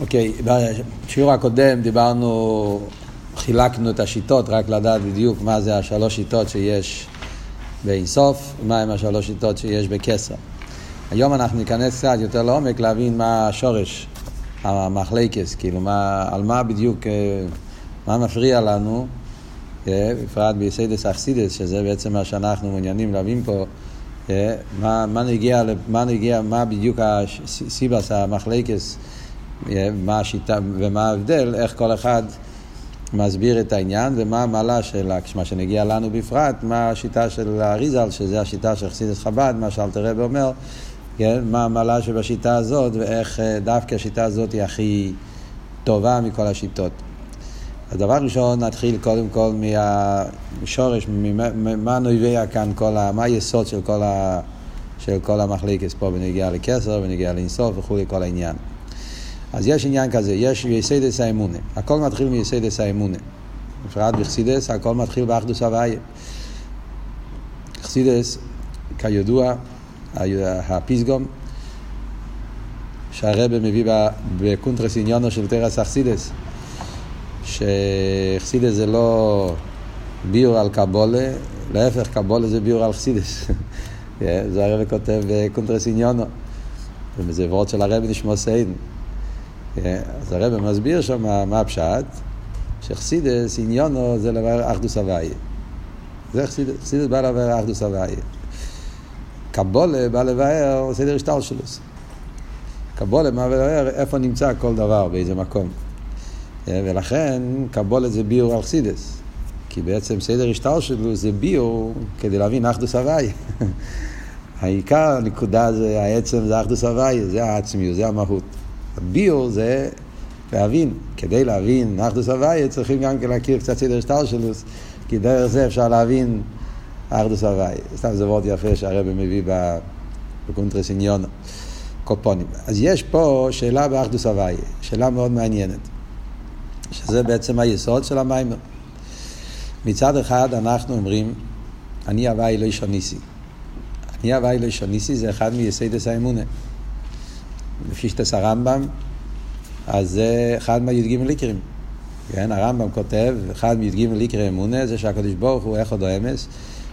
אוקיי, בשיעור הקודם דיברנו, חילקנו את השיטות, רק לדעת בדיוק מה זה השלוש שיטות שיש באינסוף, ומה הם השלוש שיטות שיש בקסר. היום אנחנו ניכנס קצת יותר לעומק להבין מה השורש, המחלקס, כאילו, מה, על מה בדיוק, אה, מה מפריע לנו, אה, בפרט ביסיידס אכסידס, שזה בעצם מה שאנחנו מעוניינים להבין פה, אה, מה, מה נגיע, מה נגיע, מה בדיוק הסיבס, המחלקס, מה השיטה ומה ההבדל, איך כל אחד מסביר את העניין ומה המעלה של, מה שנגיע לנו בפרט, מה השיטה של האריזל, שזה השיטה של חסידס חב"ד, מה שאלתר רבי אומר, כן? מה המעלה שבשיטה הזאת ואיך דווקא השיטה הזאת היא הכי טובה מכל השיטות. אז דבר ראשון, נתחיל קודם כל מהשורש, מה נובע כאן, כל ה, מה היסוד של כל, ה, של כל המחלוקת פה בנגיעה לכתר, בנגיעה לאינסוף וכולי, כל העניין. אז יש עניין כזה, יש יסודות האמונה. הכל מתחיל מיסודות האמונה. בפרט בחסידות, הכל מתחיל באחדות הוויה. חסידות, כידוע, הפתגם, שהרבי מביא בקונטרס עניינו של תורת החסידות, שחסידות זה לא ביאור על קבלה, להפך, קבלה זה ביאור על חסידות. זה הרבי כותב בקונטרס עניינו. וורט של הרבי נשמתו עדן. אז הרבי מסביר שם מה הפשט, שחסידות עניינו זה לבאר אחדות הוויה. זה חסידות, חסידות בא לבאר אחדות הוויה. קבלה בא לבאר סדר השתלשלות. קבולה בא לבאר איפה נמצא כל דבר, באיזה מקום. ולכן קבולה זה ביור על חסידס. כי בעצם סדר השטל שלו זה ביור כדי להבין אחדוס הוויה. העיקר, הנקודה זה העצם, זה אחדוס הוויה, זה העצמיות, זה המהות. הביור זה להבין, כדי להבין אחדוס הוויה צריכים גם כן להכיר קצת סדר שטר שלו, כי דרך זה אפשר להבין אחדוס הוויה. סתם זה וורד יפה שהרבא מביא בקונטרס עניינו, על כל פנים. אז יש פה שאלה באחדות הוויה, שאלה מאוד מעניינת, שזה בעצם היסוד של המאמר. מצד אחד אנחנו אומרים, אני הוויה לא שניתי. אני הוויה לא שניתי זה אחד מיסודות האמונה. לפי שיטת הרמב"ם, אז זה אחד מהי"ג עיקרים. כן, הרמב"ם כותב, אחד מי"ג עיקרי אמונה זה שהקדוש ברוך הוא איך עוד האמס,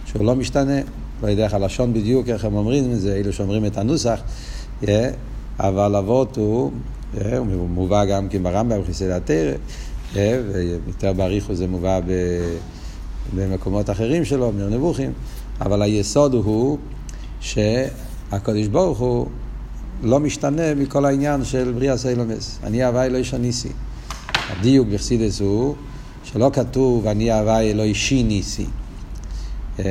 שהוא לא משתנה, לא יודע איך הלשון בדיוק, איך הם אומרים את זה, אלו שאומרים את הנוסח, yeah, אבל אבות הוא, yeah, הוא מובא גם כן ברמב"ם, חיסד התרא, yeah, ויותר באריכו זה מובא ב, במקומות אחרים שלו, מיר נבוכים, אבל היסוד הוא שהקדוש ברוך הוא לא משתנה מכל העניין של בריאה סיילומס. אני הוואי לא ישניסי. הדיוק בחסידס הוא שלא כתוב אני הוואי לא אישי ניסי.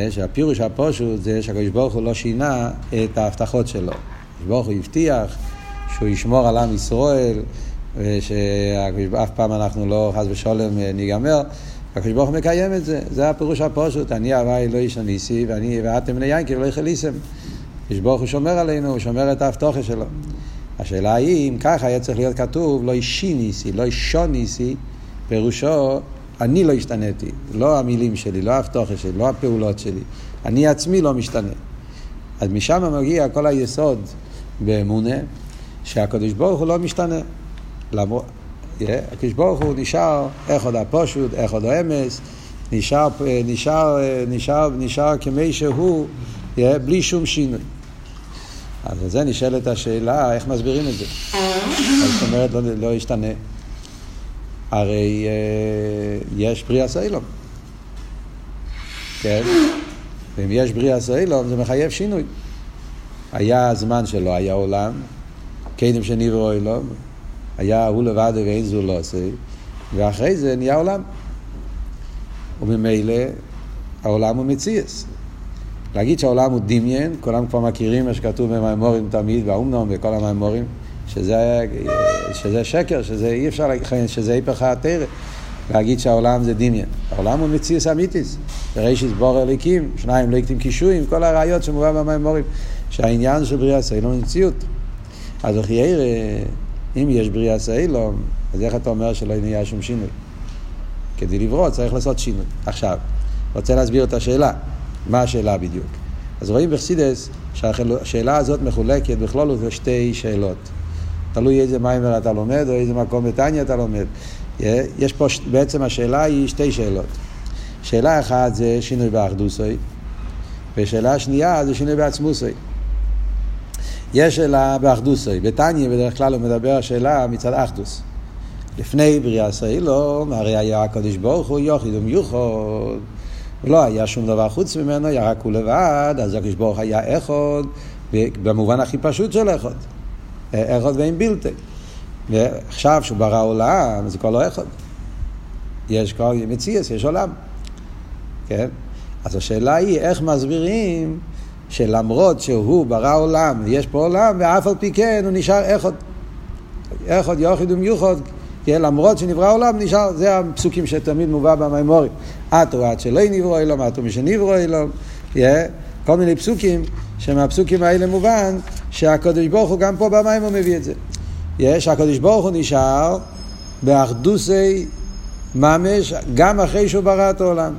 שהפירוש הפושוט זה שהקדוש ברוך הוא לא שינה את ההבטחות שלו. הקדוש ברוך הוא הבטיח שהוא ישמור על עם ישראל, ושאף פעם אנחנו לא חס ושלום ניגמר. הקדוש ברוך הוא מקיים את זה, זה הפירוש הפושוט, אני הוואי לא איש הניסי, ואני ואתם בני יין כאילו לא יחליסם. הקדוש ברוך הוא שומר עלינו, הוא שומר את ההבטוחה שלו. השאלה היא, אם ככה היה צריך להיות כתוב, לא אישי ניסי, לא אישו ניסי, פירושו, אני לא השתניתי, לא המילים שלי, לא ההבטוחה שלי, לא הפעולות שלי, אני עצמי לא משתנה. אז משם מגיע כל היסוד באמונה, שהקדוש ברוך הוא לא משתנה. למרות, הקדוש ברוך הוא נשאר איך עוד הפושוט, איך עוד האמס, נשאר, נשאר, נשאר, נשאר כמי שהוא, בלי שום שינוי. אז על זה נשאלת השאלה, איך מסבירים את זה? זאת אומרת, לא, לא ישתנה. הרי אה, יש בריאה סיילום. כן? ואם יש בריאה סיילום, זה מחייב שינוי. היה הזמן שלו, היה עולם, קדם שנבראו אלום, היה הוא לבד ואין זו לא עושה, ואחרי זה נהיה עולם. וממילא העולם הוא מציאס. להגיד שהעולם הוא דמיין, כולם כבר מכירים מה שכתוב במימורים תמיד, באומנום וכל המימורים, שזה, שזה שקר, שזה אי אפשר, שזה היפך התרא. להגיד שהעולם זה דמיין. העולם הוא מציאס אמיתיס. בראשיס בור אליקים, שניים ליקטים קישואים, כל הראיות שמובא במימורים, שהעניין של בריאה סיילום הוא מציאות. אז איך ירא, אם יש בריאה סיילום, אז איך אתה אומר שלא נהיה שום שינוי? כדי לברוא צריך לעשות שינוי. עכשיו, רוצה להסביר את השאלה. מה השאלה בדיוק? אז רואים בחסידס שהשאלה הזאת מחולקת בכלול לשתי שאלות. תלוי איזה מיימר אתה לומד או איזה מקום בטניה אתה לומד. יש פה, בעצם השאלה היא שתי שאלות. שאלה אחת זה שינוי באחדוסוי, ושאלה שנייה זה שינוי בעצמוסוי. יש שאלה באחדוסוי. בטניה בדרך כלל הוא מדבר השאלה מצד אחדוס. לפני בריאה סיילו, הרי היה הקדוש ברוך הוא יוחיד ומיוחד. ולא היה שום דבר חוץ ממנו, היה רק הוא לבד, אז הקדוש ברוך היה אחד, במובן הכי פשוט של אחד. אחד ואין בלתי. ועכשיו שהוא ברא עולם, זה כבר לא אחד. יש כבר מציאס, יש עולם. כן? אז השאלה היא איך מסבירים שלמרות שהוא ברא עולם, יש פה עולם, ואף על פי כן הוא נשאר אחד. אחד יוחיד ומיוחד, כן? למרות שנברא עולם, נשאר, זה הפסוקים שתמיד מובא במימורים. עטו עד שלא נברא אלום, עטו משנברא אלום, כל מיני פסוקים, שמהפסוקים האלה מובן שהקדוש ברוך הוא גם פה במים הוא מביא את זה. יש, הקדוש ברוך הוא נשאר באחדוסי ממש גם אחרי שהוא ברא את העולם.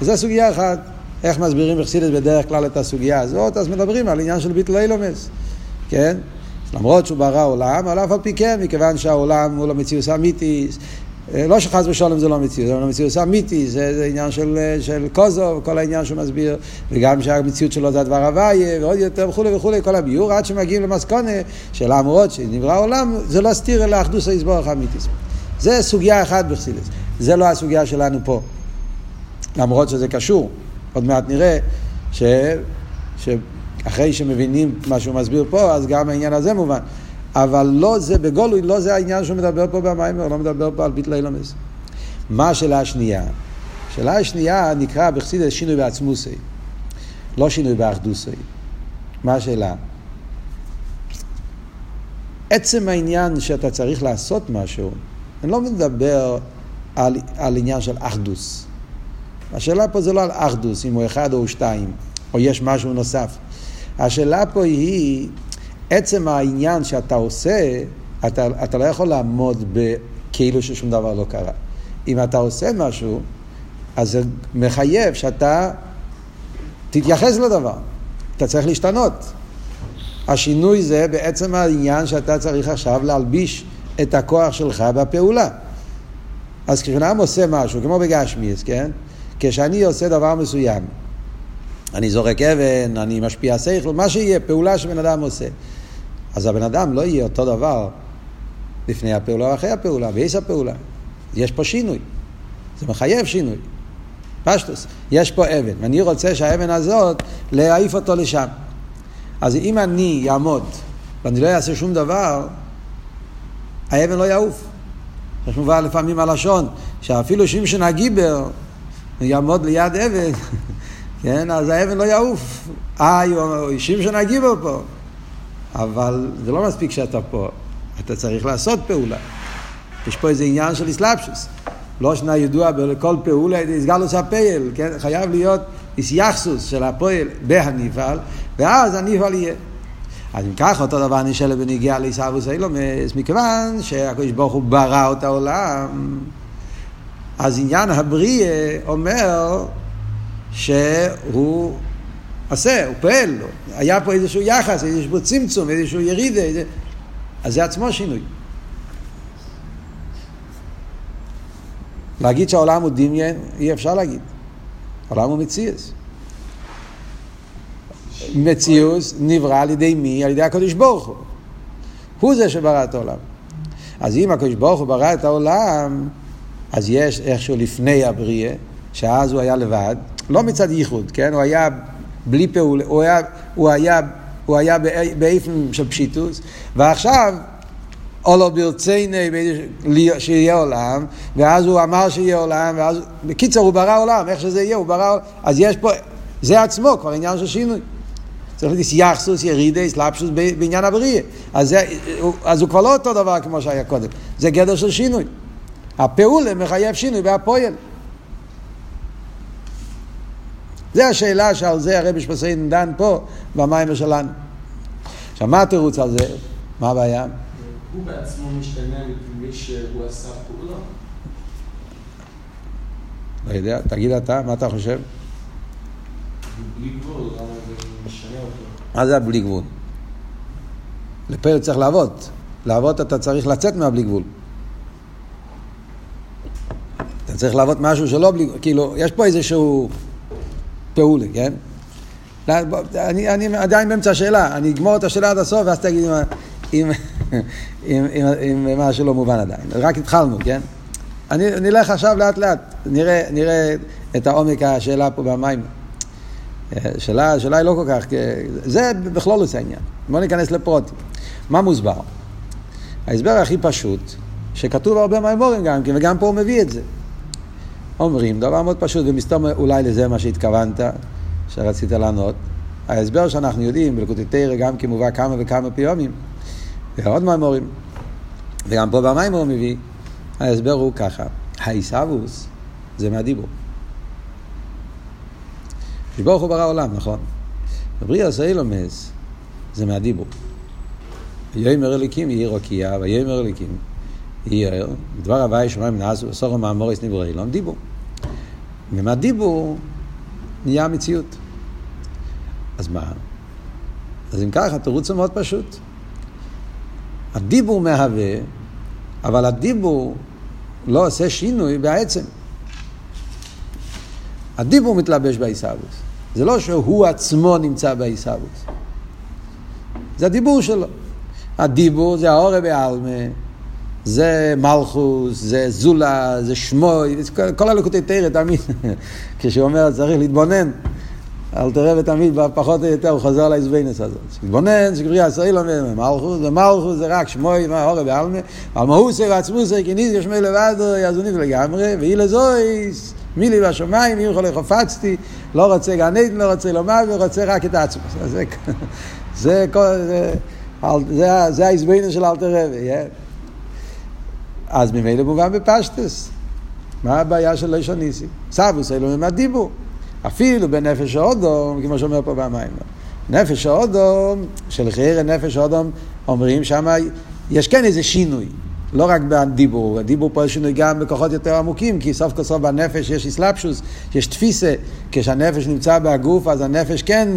וזו סוגיה אחת. איך מסבירים בחסידס בדרך כלל את הסוגיה הזאת? אז מדברים על עניין של ביטל אילומס, כן? למרות שהוא ברא עולם, אבל אף על פי כן, מכיוון שהעולם הוא לא מציאות אמיתיס, אה, לא שחס ושלום זה לא מציאות, זה לא מציאות אמיתיס, זה, זה עניין של, אה, של קוזוב, כל העניין שהוא מסביר, וגם שהמציאות שלו זה הדבר הוויה, ועוד יותר וכולי וכולי, כל הביור, עד שמגיעים למסקונה של למרות שנברא עולם, זה לא סתיר אלא אחדוס היסבורך אמיתיס. זה סוגיה אחת בחסידס, זה לא הסוגיה שלנו פה, למרות שזה קשור, עוד מעט נראה ש... ש... אחרי שמבינים מה שהוא מסביר פה, אז גם העניין הזה מובן. אבל לא זה, בגולוי, לא זה העניין שהוא מדבר פה במיימר, לא מדבר פה על ביטל אילומס. מה השאלה השנייה? השאלה השנייה נקרא בחסידס שינוי בעצמוסי, לא שינוי באחדוסי. מה השאלה? עצם העניין שאתה צריך לעשות משהו, אני לא מדבר על, על עניין של אחדוס. השאלה פה זה לא על אחדוס, אם הוא אחד או שתיים, או יש משהו נוסף. השאלה פה היא, עצם העניין שאתה עושה, אתה, אתה לא יכול לעמוד כאילו ששום דבר לא קרה. אם אתה עושה משהו, אז זה מחייב שאתה תתייחס לדבר. אתה צריך להשתנות. השינוי זה בעצם העניין שאתה צריך עכשיו להלביש את הכוח שלך בפעולה. אז כשאדם עושה משהו, כמו בגשמיס, כן? כשאני עושה דבר מסוים, אני זורק אבן, אני משפיע שכל, מה שיהיה, פעולה שבן אדם עושה. אז הבן אדם לא יהיה אותו דבר לפני הפעולה או אחרי הפעולה, ויש הפעולה. יש פה שינוי. זה מחייב שינוי. פשטוס. יש פה אבן, ואני רוצה שהאבן הזאת, להעיף אותו לשם. אז אם אני אעמוד ואני לא אעשה שום דבר, האבן לא יעוף. יש מובן לפעמים הלשון, שאפילו שמשון הגיבר יעמוד ליד אבן, כן, אז האבן לא יעוף. אה, שמשון הגיבר פה. אבל זה לא מספיק שאתה פה, אתה צריך לעשות פעולה. יש פה איזה עניין של אסלאפשוס. לא שנה ידוע בכל פעולה, הסגלוס הפייל, כן? חייב להיות איסייחסוס של הפועל בהניפל, ואז הניפל יהיה. אז אם ככה אותו דבר נשאלה בנגיעה לעיסאוויס אילומס, מכיוון שהקדוש ברוך הוא ברא את העולם, אז עניין הבריאה אומר שהוא עשה, הוא פועל. היה פה איזשהו יחס, איזשהו צמצום, איזשהו ירידה, איזה... אז זה עצמו שינוי. להגיד שהעולם הוא דמיין, אי אפשר להגיד. העולם הוא מציאס. מציאוס נברא על ידי מי? על ידי הקדוש ברוך הוא. הוא זה שברא את העולם. אז אם הקדוש ברוך הוא ברא את העולם, אז יש איכשהו לפני הבריאה, שאז הוא היה לבד, לא מצד ייחוד, כן? הוא היה בלי פעולה, הוא היה, הוא היה, הוא היה באיפן של פשיטוס, ועכשיו אולו ברצייני שיהיה עולם, ואז הוא אמר שיהיה עולם, ואז, בקיצור הוא ברא עולם, איך שזה יהיה, הוא ברא עולם, אז יש פה, זה עצמו כבר עניין של שינוי. צריך להיות יחסוס, ירידה, סלפשוס בעניין הבריאה. אז, אז הוא כבר לא אותו דבר כמו שהיה קודם, זה גדר של שינוי. הפעולה מחייב שינוי והפועל. זה השאלה שעל זה הרבי שפסיין דן פה במים שלנו. עכשיו, מה התירוץ על זה? מה הבעיה? הוא בעצמו משתנה מפני שהוא עשה פעולה? לא יודע, תגיד אתה, מה אתה חושב? בלי גבול, למה זה משנה אותו? מה זה בלי גבול? לפעול צריך לעבוד. לעבוד אתה צריך לצאת מהבלי גבול. אתה צריך לעבוד משהו שלא בלי, כאילו, יש פה איזשהו פעולה, כן? אני, אני עדיין באמצע השאלה, אני אגמור את השאלה עד הסוף ואז תגיד אם, אם, אם, אם, אם משהו לא מובן עדיין. רק התחלנו, כן? אני נלך עכשיו לאט לאט, נראה, נראה את העומק השאלה פה במים. השאלה, השאלה היא לא כל כך, זה בכלול עושה העניין. בואו ניכנס לפרוטים. מה מוסבר? ההסבר הכי פשוט, שכתוב הרבה מהאמורים גם כן, וגם פה הוא מביא את זה. אומרים דבר מאוד פשוט, ומסתום אולי לזה מה שהתכוונת, שרצית לענות. ההסבר שאנחנו יודעים, בלקוטי תרא גם כן מובא כמה וכמה פעמים, ועוד מהאמורים, וגם פה במים הוא מביא, ההסבר הוא ככה, העיסאוווס זה מהדיבור. שברוך הוא ברא עולם, נכון? בבריאה סיילומס זה מהדיבור. ויאמר אליקים יהי רוקייה, ויאמר אליקים יהי ער, ודבר הוואי שמיים נעשו, סורם מאמוריס נברא אילון, דיבור. ומהדיבור נהיה מציאות. אז מה? אז אם ככה, התירוץ הוא מאוד פשוט. הדיבור מהווה, אבל הדיבור לא עושה שינוי בעצם. הדיבור מתלבש בעיסאוווס. זה לא שהוא עצמו נמצא בעיסאוווס. זה הדיבור שלו. הדיבור זה האורא בעלמה, זה מלכוס, זה זולה, זה שמוי, כל, כל הלקוטי תרא תמיד, כשהוא אומר צריך להתבונן. אל תראה ותמיד פחות או יותר הוא חוזר לעזבנס הזאת. להתבונן, שקריאה ישראל אומר, מלכוס, ומלכוס זה רק שמוי, מה אורא בעלמה, על מהוסי ועצמוסי, כי ניס ישמי לבדו, יזוניף לגמרי, ואי לזויס, מילי בשמיים, אם חולה חפצתי, לא רוצה גן עדן, לא רוצה לומר, ורוצה רק את עצמוס. זה, זה, זה, זה, זה ההזבנס של אלתר רבי, אז ממילא מובן בפשטס. מה הבעיה של ליש הניסי? סבוס אלו הם הדיבור. אפילו בנפש האודום, כמו שאומר פה במים. נפש האודום, של חייר נפש האודום, אומרים שם יש כן איזה שינוי. לא רק בדיבור, הדיבור פה יש שינוי גם בכוחות יותר עמוקים, כי סוף כל סוף בנפש יש אסלאפשוס, יש תפיסה, כשהנפש נמצא בגוף, אז הנפש כן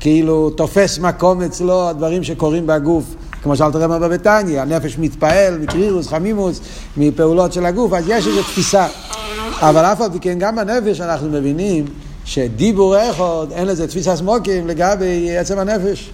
כאילו תופס מקום אצלו, הדברים שקורים בגוף, כמו שאלת רמר בביתניה, הנפש מתפעל מקרירוס, חמימוס, מפעולות של הגוף, אז יש איזו תפיסה. אבל אף על פי כן, גם בנפש אנחנו מבינים שדיבור אחד, אין לזה תפיסה סמוקים לגבי עצם הנפש.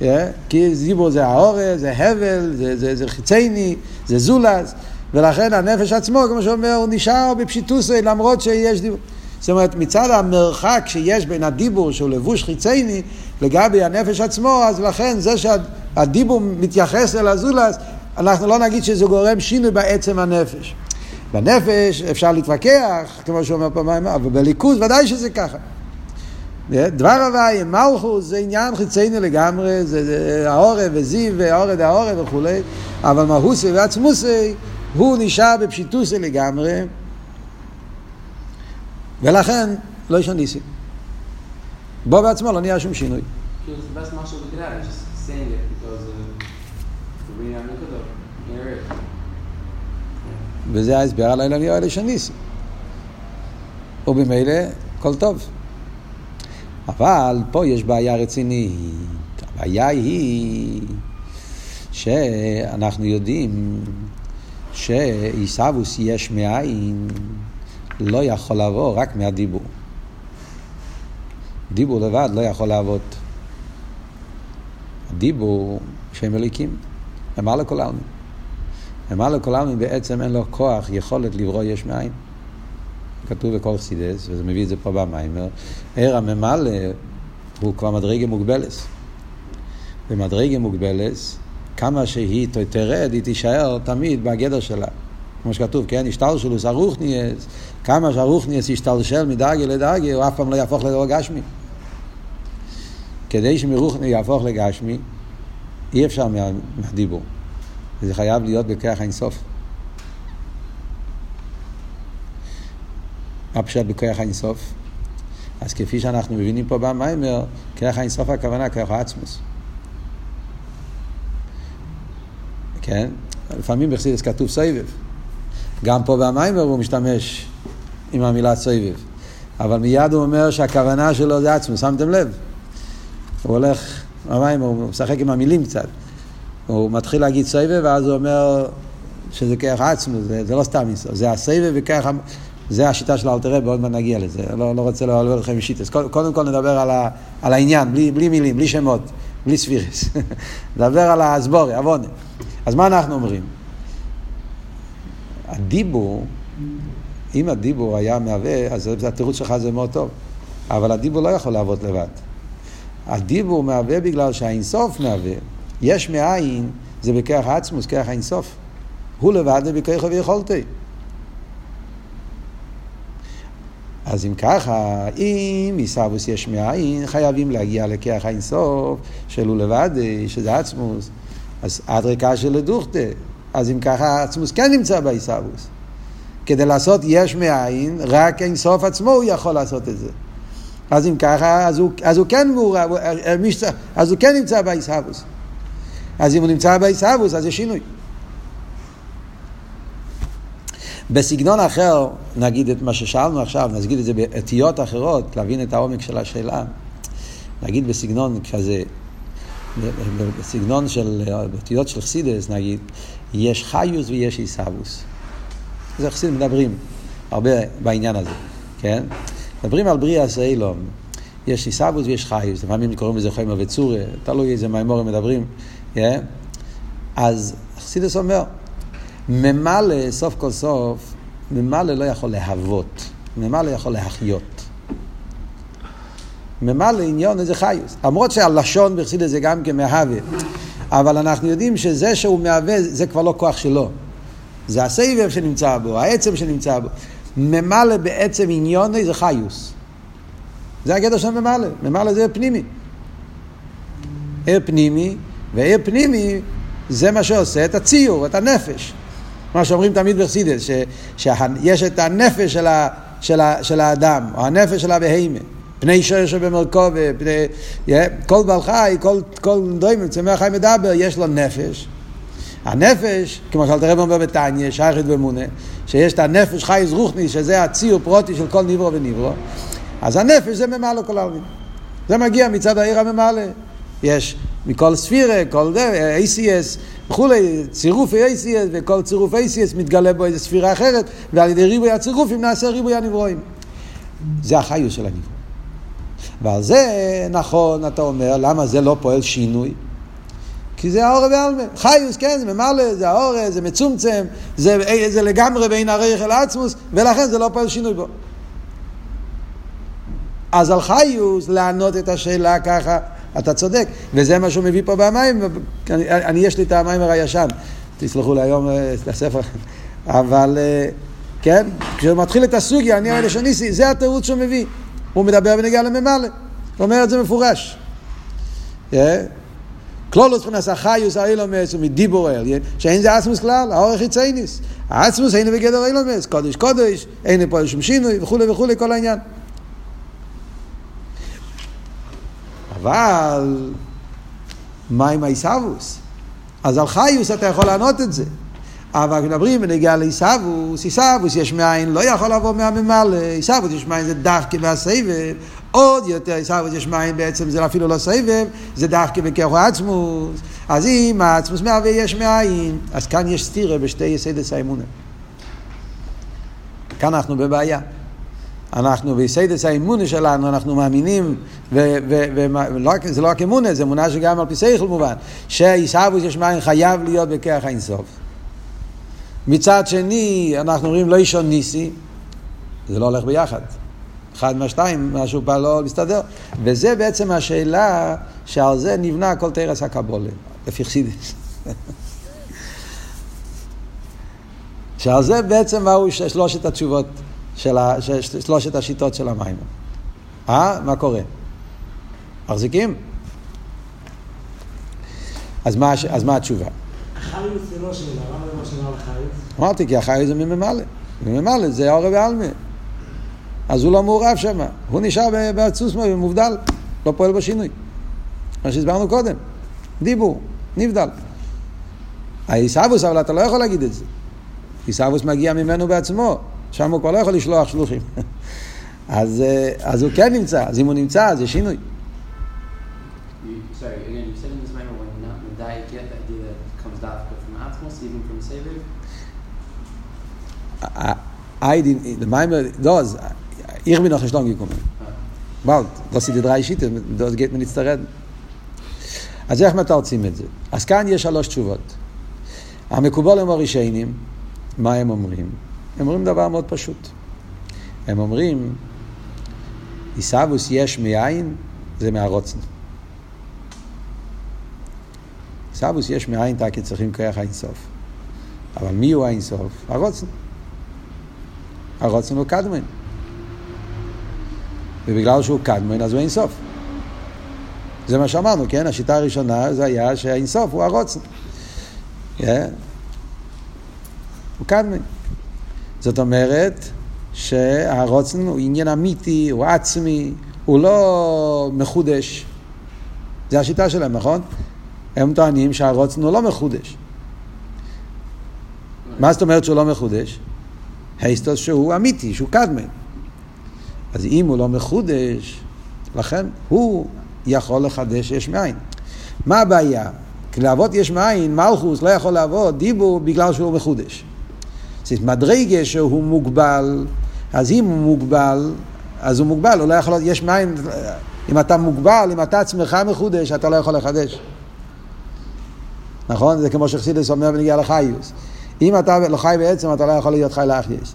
Yeah, כי דיבור זה האורז, זה הבל, זה, זה, זה חיצייני, זה זולז, ולכן הנפש עצמו, כמו שאומר, הוא נשאר בפשיטוסי למרות שיש דיבור. זאת אומרת, מצד המרחק שיש בין הדיבור שהוא לבוש חיצייני לגבי הנפש עצמו, אז לכן זה שהדיבור מתייחס אל הזולז, אנחנו לא נגיד שזה גורם שינוי בעצם הנפש. בנפש אפשר להתווכח, כמו שאומר פה מים, אבל בליכוז ודאי שזה ככה. דבר הוואי, מלכוס זה עניין חיצייני לגמרי, זה, זה העורב וזיו והעורב והעורב וכולי, אבל מהוסי ועצמוסי הוא נשאר בפשיטוסי לגמרי, ולכן לא יש ניסים. בו בעצמו לא נהיה שום שינוי. וזה ההסבר על העניין האלה של ניסים. ובמילא, הכל טוב. אבל פה יש בעיה רצינית. הבעיה היא שאנחנו יודעים שעיסאוווס יש מאין לא יכול לבוא רק מהדיבור. דיבור לבד לא יכול לעבוד. הדיבור שהם אליקים, אמר לכל העלמין. אמר לכל העלמין בעצם אין לו כוח, יכולת לברוא יש מאין. כתוב בכל חסידס, וזה מביא את זה פה במיימר, ער הממלא הוא כבר מדרגה מוגבלס. במדרגה מוגבלס, כמה שהיא תרד, היא תישאר תמיד בגדר שלה. כמו שכתוב, כן, השתלשלוס ארוכניאס, כמה שארוכניאס ישתלשל מדרגה לדרגה, הוא אף פעם לא יהפוך לדבר גשמי. כדי שמרוכני יהפוך לגשמי, אי אפשר מה, מהדיבור. זה חייב להיות בכוח האינסוף. מה פשט בכוח האינסוף? אז כפי שאנחנו מבינים פה במיימר, כוח האינסוף הכוונה כוח העצמוס. כן? לפעמים בחסידס כתוב סבב. גם פה במיימר הוא משתמש עם המילה סבב. אבל מיד הוא אומר שהכוונה שלו זה עצמו, שמתם לב? הוא הולך, במיימר, הוא משחק עם המילים קצת. הוא מתחיל להגיד סבב, ואז הוא אומר שזה כרך עצמו, זה, זה לא סתם איסור, זה הסבב וכרך, זה השיטה של אלתר רבי, עוד מעט נגיע לזה, לא, לא רוצה לבלבל לכם אישיטס. קודם כל נדבר על, ה, על העניין, בלי, בלי מילים, בלי שמות, בלי ספירס. נדבר על הסבורי, עוונה. אז מה אנחנו אומרים? הדיבור, אם הדיבור היה מהווה, אז התירוץ שלך זה מאוד טוב. אבל הדיבור לא יכול לעבוד לבד. הדיבור מהווה בגלל שהאינסוף מהווה. יש מאין, זה בכרך עצמוס, כרך האינסוף. הוא לבד זה בכרך ויכולתי. אז אם ככה, אם עיסאוווס יש מאין, חייבים להגיע לכרך האינסוף של הוא לבד, שזה עצמוס. אז עד ריקה של הדוכתה. אז אם ככה, עצמוס כן נמצא בעיסאוווס. כדי לעשות יש מאין, רק אינסוף עצמו הוא יכול לעשות את זה. אז אם ככה, אז הוא, אז הוא כן מעורב, אז הוא כן נמצא בעיסאוווס. אז אם הוא נמצא בעיסאוווס, אז יש שינוי. בסגנון אחר, נגיד את מה ששאלנו עכשיו, נגיד את זה באותיות אחרות, להבין את העומק של השאלה. נגיד בסגנון כזה, בסגנון של אותיות של חסידס, נגיד, יש חיוס ויש עיסאוווס. זה חסידים מדברים הרבה בעניין הזה, כן? מדברים על בריאה סיילום. יש עיסאוווס ויש חיוס, לפעמים קוראים לזה חיימה וצורה, תלוי איזה מימורים מדברים. Yeah? אז חסידס אומר, ממלא, סוף כל סוף, ממלא לא יכול להוות, ממלא יכול להחיות. ממלא עניון איזה חיוס. למרות שהלשון בחסידס זה גם כמהווה, אבל אנחנו יודעים שזה שהוא מהווה זה כבר לא כוח שלו. זה הסבב שנמצא בו, העצם שנמצא בו. ממלא בעצם עניון איזה חיוס. זה הגדר של ממלא, ממלא זה פנימי. ער פנימי, וער פנימי זה מה שעושה את הציור, את הנפש. מה שאומרים תמיד בחסידס, שיש את הנפש של, ה, של, ה, של האדם, או הנפש של הבהמה. פני שוער שבמרכוב, פני... כל בעל חי, כל, כל דוימם, צמח חי מדבר, יש לו נפש. הנפש, כמו שאלת הרב אומר בתניא, שייכת במונה, שיש את הנפש חי זרוחני, שזה הציור פרוטי של כל ניברו וניברו, אז הנפש זה ממלא כל העלמין. זה מגיע מצד העיר הממלא. יש מכל ספירה, כל זה, ACS וכולי, צירוף ACS, וכל צירוף ACS מתגלה בו איזו ספירה אחרת, ועל ידי ריבוי הצירופים נעשה ריבוי הנברואים. זה החיוס של הנברוא. ועל זה, נכון, אתה אומר, למה זה לא פועל שינוי? כי זה האורא בעלמא. חיוס, כן, זה ממלא, זה האורא, זה מצומצם, זה, זה לגמרי בין הריח אל עצמוס, ולכן זה לא פועל שינוי בו. אז על חיוס לענות את השאלה ככה, אתה צודק, וזה מה שהוא מביא פה במים, אני, אני יש לי את המיימר הישן, תסלחו לי היום את הספר, אבל כן, כשהוא מתחיל את הסוגיה, אני האלה שניסי, זה התירוץ שהוא מביא, הוא מדבר ונגיע לממלא, הוא אומר את זה מפורש. כלולוס מבחינת החיוס האילומס ומדיבור אל, שאין זה עצמוס כלל, האורך יצייניס. העצמוס אין בגדר אילומס, קודש קודש, אין פה שום שינוי וכולי וכולי, כל העניין. אבל מה עם העיסאוווס? אז על חיוס אתה יכול לענות את זה. אבל כשמדברים בנגיעה לעיסאוווס, עיסאוווס יש מאין, לא יכול לבוא מהממלא, עיסאוווס יש מאין זה דווקא מהסבב, עוד יותר עיסאוווס יש מאין בעצם זה אפילו לא סבב, זה דווקא בכרחו עצמוס, אז אם העצמוס מהווה יש מאין, אז כאן יש סתירה בשתי יסדס האמונה. כאן אנחנו בבעיה. אנחנו בסיידס האמונה שלנו, אנחנו מאמינים, וזה לא רק אמונה, זה אמונה שגם על פי שכל מובן, שעיסאוווס יש מאין חייב להיות בכרך האינסוף. מצד שני, אנחנו אומרים לא אישון ניסי, זה לא הולך ביחד. אחד מהשתיים, משהו פעם לא מסתדר. וזה בעצם השאלה שעל זה נבנה כל תרס הקבולה, לפי חסידס. שעל זה בעצם באו שלושת התשובות. של ה, שלושת השיטות של המים. אה? מה קורה? מחזיקים? אז מה, אז מה התשובה? החייס זה לא שאלה, למה זה לא שאלה על חייס? אמרתי, כי החייס זה מממלא. מממלא זה אורי ועלמה. אז הוא לא מעורב שם. הוא נשאר בעצוס מובדל, לא פועל בשינוי. מה שהסברנו קודם. דיבור, נבדל. העיסאוווס, אבל אתה לא יכול להגיד את זה. עיסאוווס מגיע ממנו בעצמו. שם הוא כבר לא יכול לשלוח שלוחים. אז, אה, אז הוא כן נמצא, אז אם הוא נמצא, אז יש שינוי. Sorry, again, you said in ich bin noch nicht lang gekommen. Bald, das sind die drei Schieten, das. אז איך מתרצים את זה? אז כאן יש שלוש תשובות. המקובלים הראשונים, מה הם אומרים? הם אומרים דבר מאוד פשוט. הם אומרים, עיסאוווס יש מאין, זה מהרוצן. עיסאוווס יש מאין, תקי צריכים כוח האינסוף. אבל מי הוא האינסוף? הרוצן. הרוצן הוא קדמן. ובגלל שהוא קדמן, אז הוא אינסוף. זה מה שאמרנו, כן? השיטה הראשונה זה היה שהאינסוף הוא הרוצן. Yeah. הוא קדמן. זאת אומרת שהרוצן הוא עניין אמיתי, הוא עצמי, הוא לא מחודש. זה השיטה שלהם, נכון? הם טוענים שהרוצן הוא לא מחודש. מה זאת אומרת שהוא לא מחודש? הייסטוס שהוא אמיתי, שהוא קדמן. אז אם הוא לא מחודש, לכן הוא יכול לחדש יש מאין. מה הבעיה? כי לעבוד יש מאין, מלכוס לא יכול לעבוד דיבור בגלל שהוא מחודש. זאת מדרגה שהוא מוגבל, אז אם הוא מוגבל, אז הוא מוגבל, הוא לא יכול, יש מאין, אם אתה מוגבל, אם אתה עצמך מחודש, אתה לא יכול לחדש. נכון? זה כמו שחסידס אומר בנגיע לחיוס. אם אתה לא חי בעצם, אתה לא יכול להיות חי לאחייס.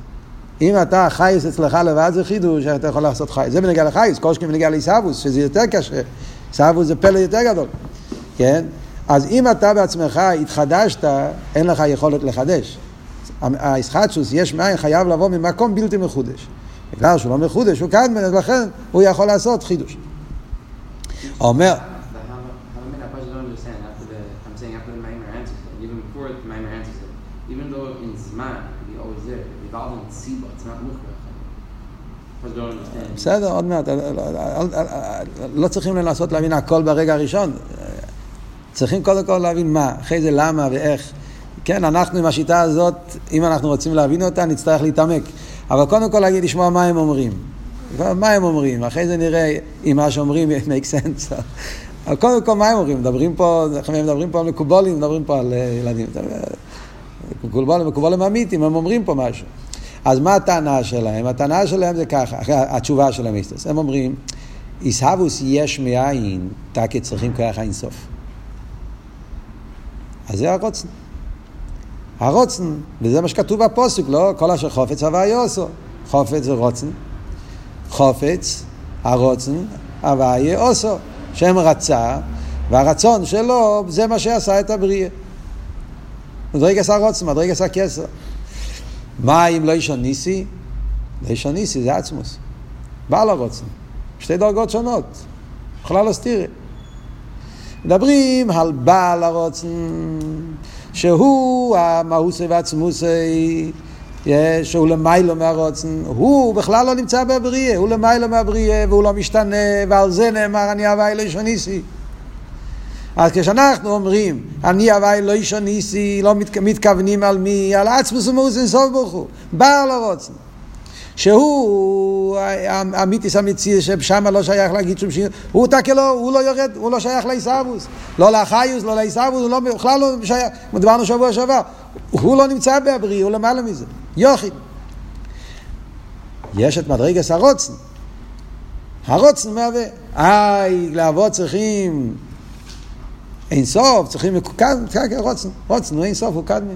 אם אתה חייס אצלך לבד זה חידוש, אתה יכול לעשות חייס. זה בנגיע לחייס, קושקי בנגיע לעיסאוווס, שזה יותר קשה. עיסאוווס זה פלא יותר גדול, כן? אז אם אתה בעצמך התחדשת, אין לך יכולת לחדש. הישחטשוס, יש מאין, חייב לבוא ממקום בלתי מחודש. בגלל שהוא לא מחודש, הוא קדמן, אז לכן הוא יכול לעשות חידוש. אומר, בסדר, עוד מעט, לא צריכים לנסות להבין הכל ברגע הראשון. צריכים קודם כל להבין מה, אחרי זה למה ואיך. כן, אנחנו עם השיטה הזאת, אם אנחנו רוצים להבין אותה, נצטרך להתעמק. אבל קודם כל להגיד, לשמוע מה הם אומרים. מה הם אומרים, אחרי זה נראה אם מה שאומרים make sense. אבל קודם כל מה הם אומרים, מדברים פה, מדברים פה על מקובולים, מדברים פה על אה, ילדים. מקובולים, מקובולים אמיתיים, הם אומרים פה משהו. אז מה הטענה שלהם? הטענה שלהם זה ככה, התשובה של המיסטוס. הם אומרים, איסהבוס יש מאין, תקי צריכים כוח האינסוף. אז זה הרוצן. הרוצן, וזה מה שכתוב בפוסק, לא? כל אשר חופץ הווה יוסו. חופץ זה רוצן. חופץ, הרוצן, הווה אוסו. שם רצה, והרצון שלו, זה מה שעשה את הבריאה. מדרגס הרוצן, מדרגס הכסר. מה אם לא אישון ניסי? לא אישון ניסי זה עצמוס. בעל הרוצן. שתי דרגות שונות. יכולה להסתיר. מדברים על בעל הרוצן, שהוא המהוסי והעצמוסי, שהוא למיילו מהרוצן, הוא בכלל לא נמצא בבריאה, הוא למיילו מהבריאה והוא לא משתנה, ועל זה נאמר אני הווי לא אישון ניסי. אז כשאנחנו אומרים, אני הווי לא אישון ניסי, לא מת, מתכוונים על מי? על עצמוס ומאוס אינסוף ברוך הוא, בעל הרוצן. שהוא המיתיס המציא, ששם לא שייך להגיד שום שיר, הוא תקה לא, הוא לא יורד, הוא לא שייך לעיסאוווס, לא לאחיוס, לא לעיסאוווס, הוא לא, בכלל לא שייך, דיברנו שבוע שעבר, הוא לא נמצא בהבריא, הוא למעלה מזה, יוחיד. יש את מדרגס הרוצן, הרוצן מהווה, איי, לעבוד צריכים אין סוף, צריכים מקוקד, רוצן, רוצן, הוא אין סוף, הוא קדמי.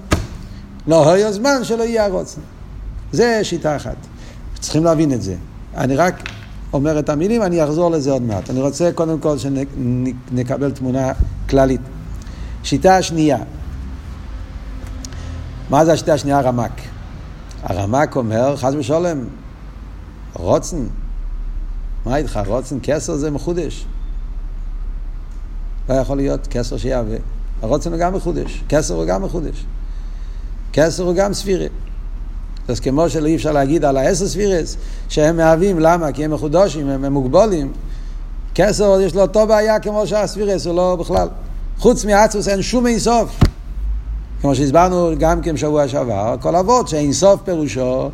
לא היה זמן שלא יהיה הרוצן. זה שיטה אחת. צריכים להבין את זה. אני רק אומר את המילים, אני אחזור לזה עוד מעט. אני רוצה קודם כל שנקבל תמונה כללית. שיטה שנייה. מה זה השיטה השנייה? הרמק. הרמק אומר, חס ושלום, רוצן. מה איתך? רוצן כסר זה מחודש. לא יכול להיות כסר שיהווה. הרוצן הוא גם מחודש, כסר הוא גם מחודש. כסר הוא גם ספירה. אז כמו שלא אי אפשר להגיד על העשר ספירס, שהם מהווים, למה? כי הם מחודשים, הם, הם מוגבולים. כסר יש לו אותו בעיה כמו שהספירס, הוא לא בכלל. חוץ מעצמוס אין שום אינסוף. כמו שהסברנו גם כן שבוע שעבר, כל אבות שאינסוף פירושו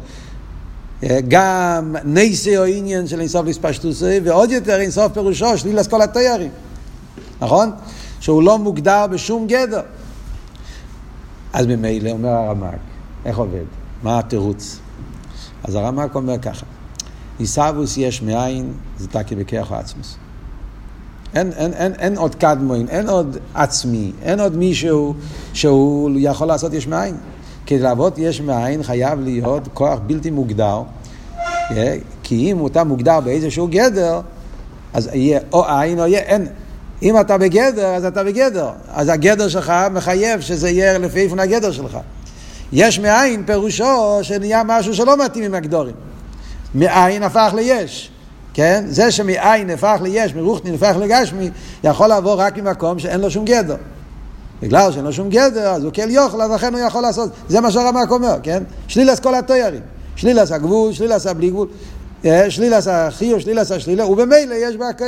גם נסי או עניין של אינסוף לספשטוסי, ועוד יותר אינסוף פירושו שלילת כל התיירים. נכון? שהוא לא מוגדר בשום גדר. אז ממילא אומר הרמק, איך עובד? מה התירוץ? אז הרמק אומר ככה, עיסאוווס יש מאין, זה תקי בכיח עצמוס. אין, אין, אין, אין עוד קדמוין, אין עוד עצמי, אין עוד מישהו שהוא יכול לעשות יש מאין. כדי לעבוד יש מאין חייב להיות כוח בלתי מוגדר, אה, כי אם אתה מוגדר באיזשהו גדר, אז יהיה או עין או יהיה אין. אם אתה בגדר, אז אתה בגדר. אז הגדר שלך מחייב שזה יהיה לפי איפן הגדר שלך. יש מאין פירושו שנהיה משהו שלא מתאים עם הגדורים. מאין הפך ליש. כן? זה שמאין הפך ליש, מרוחני הפך לגשמי, יכול לעבור רק ממקום שאין לו שום גדר. בגלל שאין לו שום גדר, אז הוא כן יוכל, אז לכן הוא יכול לעשות. זה מה שהרמק אומר, כן? שלילס כל התוארים. שלילס הגבול, שלילס הבלי גבול, אה, שלילס החיוב, שלילס השלילה, ובמילא יש בה הכל.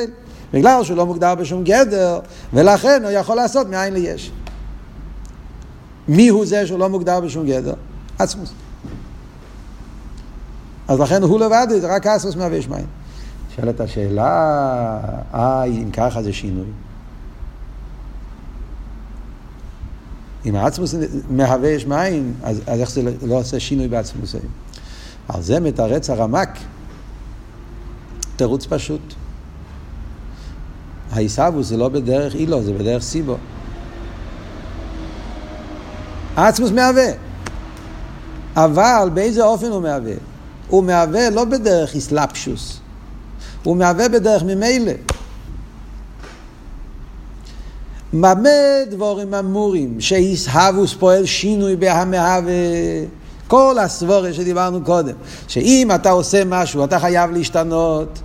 בגלל שהוא לא מוגדר בשום גדר, ולכן הוא יכול לעשות מאין ליש. מי הוא זה שהוא לא מוגדר בשום גדר? עצמוס. אז לכן הוא לבד, זה רק אסוס מהווה יש מים. שואלת השאלה, אה, אם ככה זה שינוי. אם העצמוס מהווה יש מים, אז, אז איך זה לא עושה שינוי בעצמוס? על זה מתרץ הרמק. תירוץ פשוט. העיסאוווס זה לא בדרך אילו, זה בדרך סיבו. העצמוס מהווה. אבל באיזה אופן הוא מהווה? הוא מהווה לא בדרך איסלפשוס, הוא מהווה בדרך ממילא. במה דבורים אמורים שאיסהבוס פועל שינוי בהמהווה כל הסבורה שדיברנו קודם שאם אתה עושה משהו אתה חייב להשתנות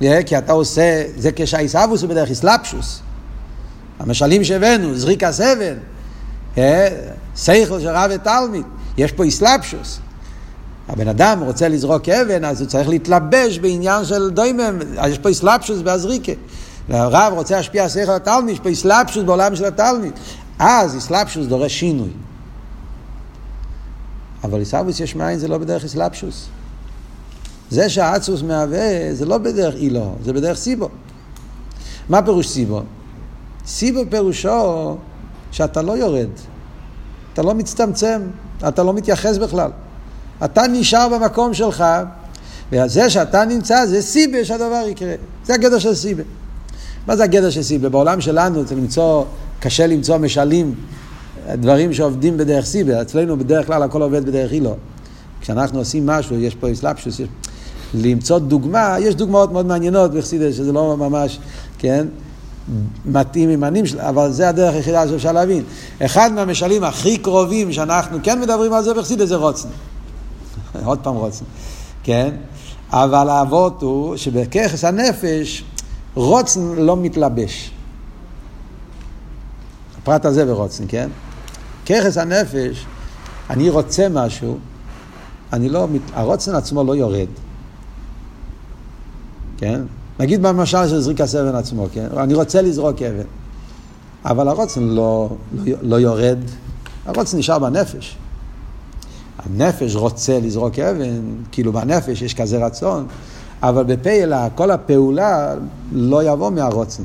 כי אתה עושה, זה כשהאיסהבוס הוא בדרך איסלפשוס המשלים שהבאנו, זריק הסבן שכל של רב ותלמיד יש פה איסלפשוס הבן אדם רוצה לזרוק אבן, אז הוא צריך להתלבש בעניין של דוימם, אז יש פה איסלפשוס בהזריקה. והרב רוצה להשפיע על שכל התלמיד, יש פה איסלפשוס בעולם של התלמיד. אז איסלפשוס דורש שינוי. אבל איסלפשוס יש מאין זה לא בדרך איסלפשוס. זה שהאצוס מהווה זה לא בדרך אילו, זה בדרך סיבו. מה פירוש סיבו? סיבו פירושו שאתה לא יורד, אתה לא מצטמצם, אתה לא מתייחס בכלל. אתה נשאר במקום שלך, וזה שאתה נמצא זה סיבה שהדבר יקרה. זה הגדר של סיבה. מה זה הגדר של סיבה? בעולם שלנו צריך למצוא, קשה למצוא משלים, דברים שעובדים בדרך סיבה. אצלנו בדרך כלל הכל עובד בדרך אילו. כשאנחנו עושים משהו, יש פה אסלאפשוס, יש... למצוא דוגמה, יש דוגמאות מאוד מעניינות בחסידס, שזה לא ממש, כן, מתאים עם הנים שלה, אבל זה הדרך היחידה שאפשר להבין. אחד מהמשלים הכי קרובים שאנחנו כן מדברים על זה בחסידס זה רוצן. עוד פעם רוצן, כן? אבל האבות הוא שבככס הנפש רוצן לא מתלבש. הפרט הזה ברוצן, כן? ככס הנפש, אני רוצה משהו, אני לא, הרוצן עצמו לא יורד. כן? נגיד במשל של זריק הסבן עצמו, כן? אני רוצה לזרוק אבן, אבל הרוצן לא, לא, לא יורד, הרוצן נשאר בנפש. הנפש רוצה לזרוק אבן, כאילו בנפש יש כזה רצון, אבל בפעילה כל הפעולה לא יבוא מהרוצן.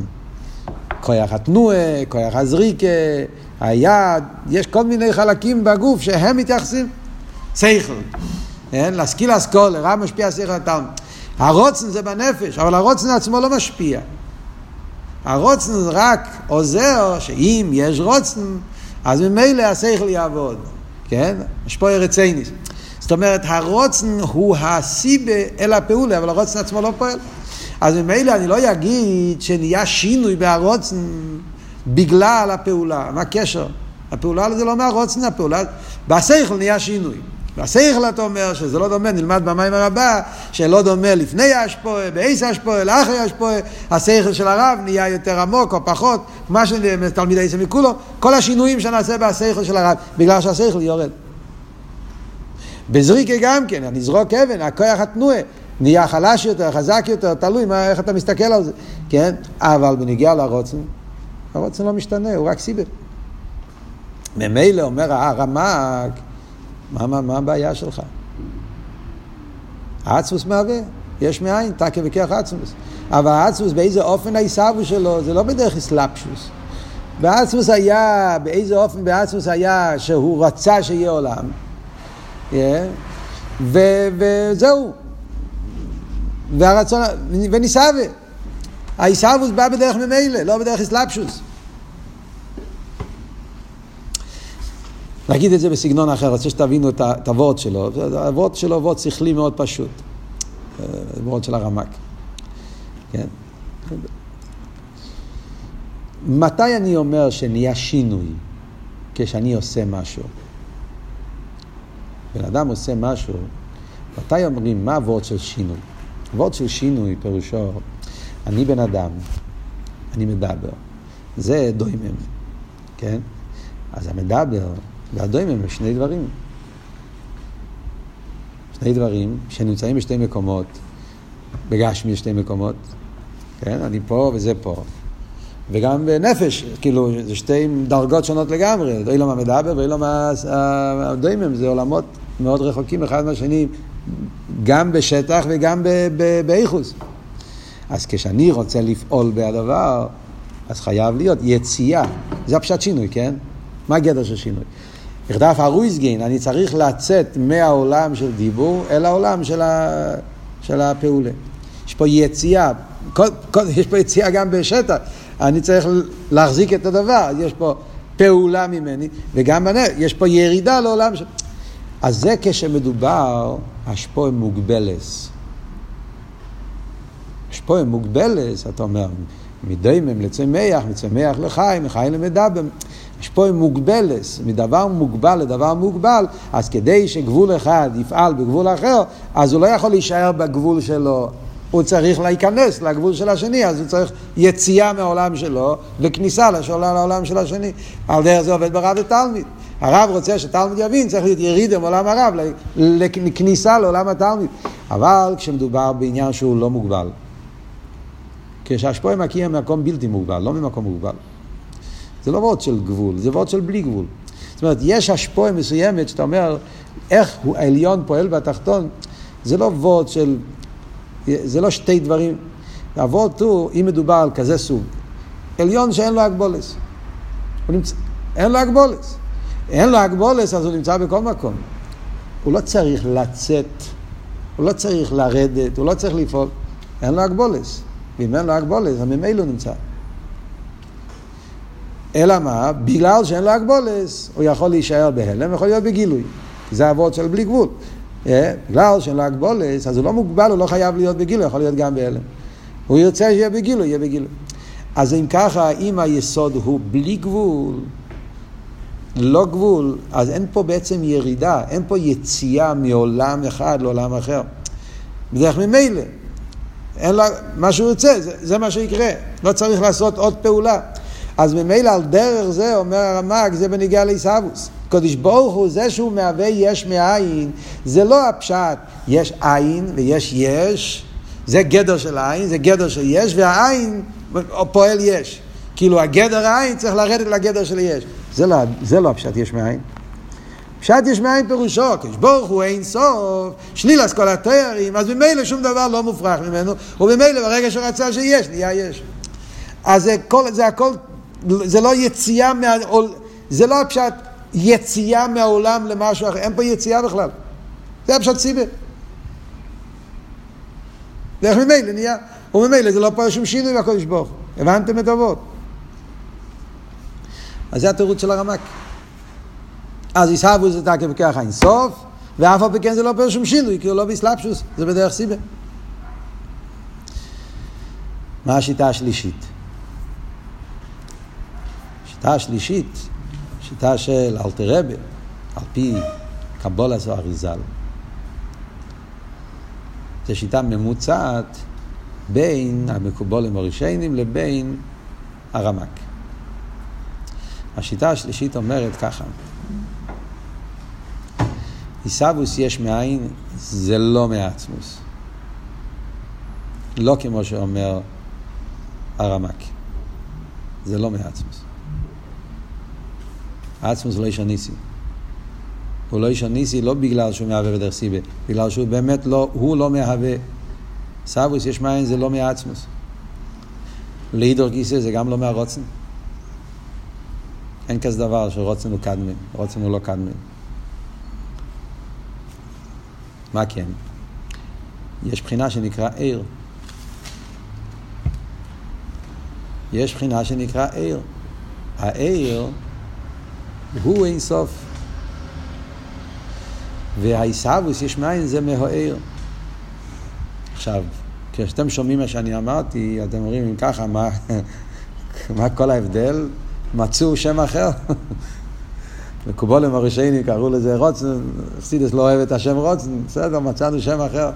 כוח התנועה, כוח הזריקה, היד, יש כל מיני חלקים בגוף שהם מתייחסים. שכל, כן? להשכיל אסכולה, רע משפיע שכל התלמוד. הרוצן זה בנפש, אבל הרוצן עצמו לא משפיע. הרוצן רק עוזר שאם יש רוצן, אז ממילא השכל יעבוד. כן? יש פה ארצייניס. זאת אומרת, הרוצן הוא הסיבה אל הפעולה, אבל הרוצן עצמו לא פועל. אז ממילא אני לא אגיד שנהיה שינוי בהרוצן בגלל הפעולה. מה הקשר? הפעולה זה לא מהרוצן, הפעולה... בשכל נהיה שינוי. בשכל אתה אומר שזה לא דומה, נלמד במים הרבה, שלא דומה לפני האשפועה, בעשר האשפועה, לאחרי האשפועה, השכל של הרב נהיה יותר עמוק או פחות, מה שתלמידי עשר מכולו, כל השינויים שנעשה בשכל של הרב, בגלל שהשכל יורד. בזריקה גם כן, אני אזרוק אבן, הכוח התנועה, נהיה חלש יותר, חזק יותר, תלוי מה, איך אתה מסתכל על זה, כן? אבל בנגיעה לרוצן, הרוצן לא משתנה, הוא רק סיבר. ממילא אומר הרמ"ק, מה, מה, מה הבעיה שלך? העצמוס מהווה, יש מאין, תקה וכיח עצמוס. אבל העצמוס באיזה אופן העיסאוו שלו, זה לא בדרך אסלאפשוס. בעצמוס היה, באיזה אופן בעצמוס היה שהוא רצה שיהיה עולם, yeah, ו- וזהו. והרצון, וניסאווה. העיסאוווס בא בדרך ממילא, לא בדרך אסלאפשוס. נגיד את זה בסגנון אחר, רוצה שתבינו את הוורד שלו. הוורד שלו הוא וורד שכלי מאוד פשוט. וורד של הרמק. כן? מתי אני אומר שנהיה שינוי? כשאני עושה משהו. בן אדם עושה משהו, מתי אומרים מה הוורד של שינוי? וורד של שינוי פירושו, אני בן אדם, אני מדבר. זה דוימם, כן? אז המדבר והדוימם הם שני דברים. שני דברים שנמצאים בשתי מקומות, בגשמי שתי מקומות, כן? אני פה וזה פה. וגם בנפש, כאילו, זה שתי דרגות שונות לגמרי, אילום המדבר ואילום הדוימם, זה עולמות מאוד רחוקים אחד מהשני, גם בשטח וגם באיכוס. אז כשאני רוצה לפעול בהדבר, אז חייב להיות יציאה. זה הפשט שינוי, כן? מה הגדר של שינוי? בכדף הרויזגין, אני צריך לצאת מהעולם של דיבור אל העולם של, ה... של הפעולה. יש פה יציאה, כל, כל, יש פה יציאה גם בשטח. אני צריך להחזיק את הדבר, יש פה פעולה ממני, וגם בנר, יש פה ירידה לעולם של... אז זה כשמדובר, השפועה מוגבלס. השפועה מוגבלס, אתה אומר, מדיימם לצמח, מצמח לחי, מחי למדבר. השפועה מוגבלס, מדבר מוגבל לדבר מוגבל, אז כדי שגבול אחד יפעל בגבול אחר, אז הוא לא יכול להישאר בגבול שלו. הוא צריך להיכנס לגבול של השני, אז הוא צריך יציאה מהעולם שלו וכניסה לעולם של השני. על דרך זה עובד ברב ותלמיד. הרב רוצה שתלמיד יבין, צריך להיות ירידה מעולם הרב, לכניסה לעולם התלמיד. אבל כשמדובר בעניין שהוא לא מוגבל, כשהשפועה מגיע ממקום בלתי מוגבל, לא ממקום מוגבל. זה לא וורד של גבול, זה וורד של בלי גבול. זאת אומרת, יש השפועה מסוימת שאתה אומר, איך הוא העליון פועל בתחתון, זה לא וורד של זה לא שתי דברים. אבות הוא, אם מדובר על כזה סוג, עליון שאין לו הגבולס. נמצא, אין לו הגבולס. אין לו הגבולס, אז הוא נמצא בכל מקום. הוא לא צריך לצאת, הוא לא צריך לרדת, הוא לא צריך לפעול. אין לו הגבולס. ואם אין לו הגבולס, אז ממילא הוא נמצא. אלא מה? בגלל שאין לו הגבולס, הוא יכול להישאר בהלם, יכול להיות בגילוי. זה אבות של בלי גבול. אה? בגלל שאין לו הגבולס, אז הוא לא מוגבל, הוא לא חייב להיות בגילוי, יכול להיות גם בהלם. הוא ירצה שיהיה בגילוי, יהיה בגילוי. אז אם ככה, אם היסוד הוא בלי גבול, לא גבול, אז אין פה בעצם ירידה, אין פה יציאה מעולם אחד לעולם אחר. בדרך ממילא. אין לה, מה שהוא ירצה, זה, זה מה שיקרה. לא צריך לעשות עוד פעולה. אז ממילא על דרך זה, אומר הרמ"ג, זה בניגיע לעיסאוווס. קדוש ברוך הוא, זה שהוא מהווה יש מאין, זה לא הפשט, יש עין ויש יש, זה גדר של עין, זה גדר של יש, והעין פועל יש. כאילו הגדר העין צריך לרדת לגדר של יש. זה לא, זה לא הפשט יש מאין. פשט יש מאין פירושו, קדוש ברוך הוא אין סוף, שליל כל התארים, אז ממילא שום דבר לא מופרך ממנו, וממילא ברגע שרצה שיש, נהיה יש. אז זה, כל, זה הכל, זה לא יציאה מה... זה לא הפשט יציאה מהעולם למשהו אחר, אין פה יציאה בכלל. זה הפשט סיבה. דרך ממילא נהיה, וממילא זה לא פה שום שינוי בקודש ברוך הבנתם את אבות? אז זה התירוץ של הרמק. אז יסהבו זה תקף ככה אינסוף, ואף על פי כן זה לא פה שום שינוי, כי הוא לא באסלאפשוס, זה בדרך סיבה. מה השיטה השלישית? השיטה השלישית שיטה של אלתרבה, על פי קבולה זו אריזל. זו שיטה ממוצעת בין המקובולים הראשונים לבין הרמק. השיטה השלישית אומרת ככה, עיסאוווס יש מאין, זה לא מעצמוס. לא כמו שאומר הרמק. זה לא מעצמוס. עצמוס לא איש הניסי. הוא לא איש הניסי לא בגלל שהוא מהווה בדרך סיבה, בגלל שהוא באמת לא, הוא לא מהווה. סבוס יש מים זה לא מעצמוס. לידור גיסא זה גם לא מהרוצן. אין כזה דבר שרוצנו קדמים, רוצנו לא קדמים. מה כן? יש בחינה שנקרא עיר. יש בחינה שנקרא עיר. העיר הוא אין סוף. והעיסאוווס יש מאין זה מהעיר. עכשיו, כשאתם שומעים מה שאני אמרתי, אתם אומרים, אם ככה, מה, מה כל ההבדל? מצאו שם אחר. מקובולים הראשיינים קראו לזה רוצן, חסידס לא אוהב את השם רוצן, בסדר, מצאנו שם אחר.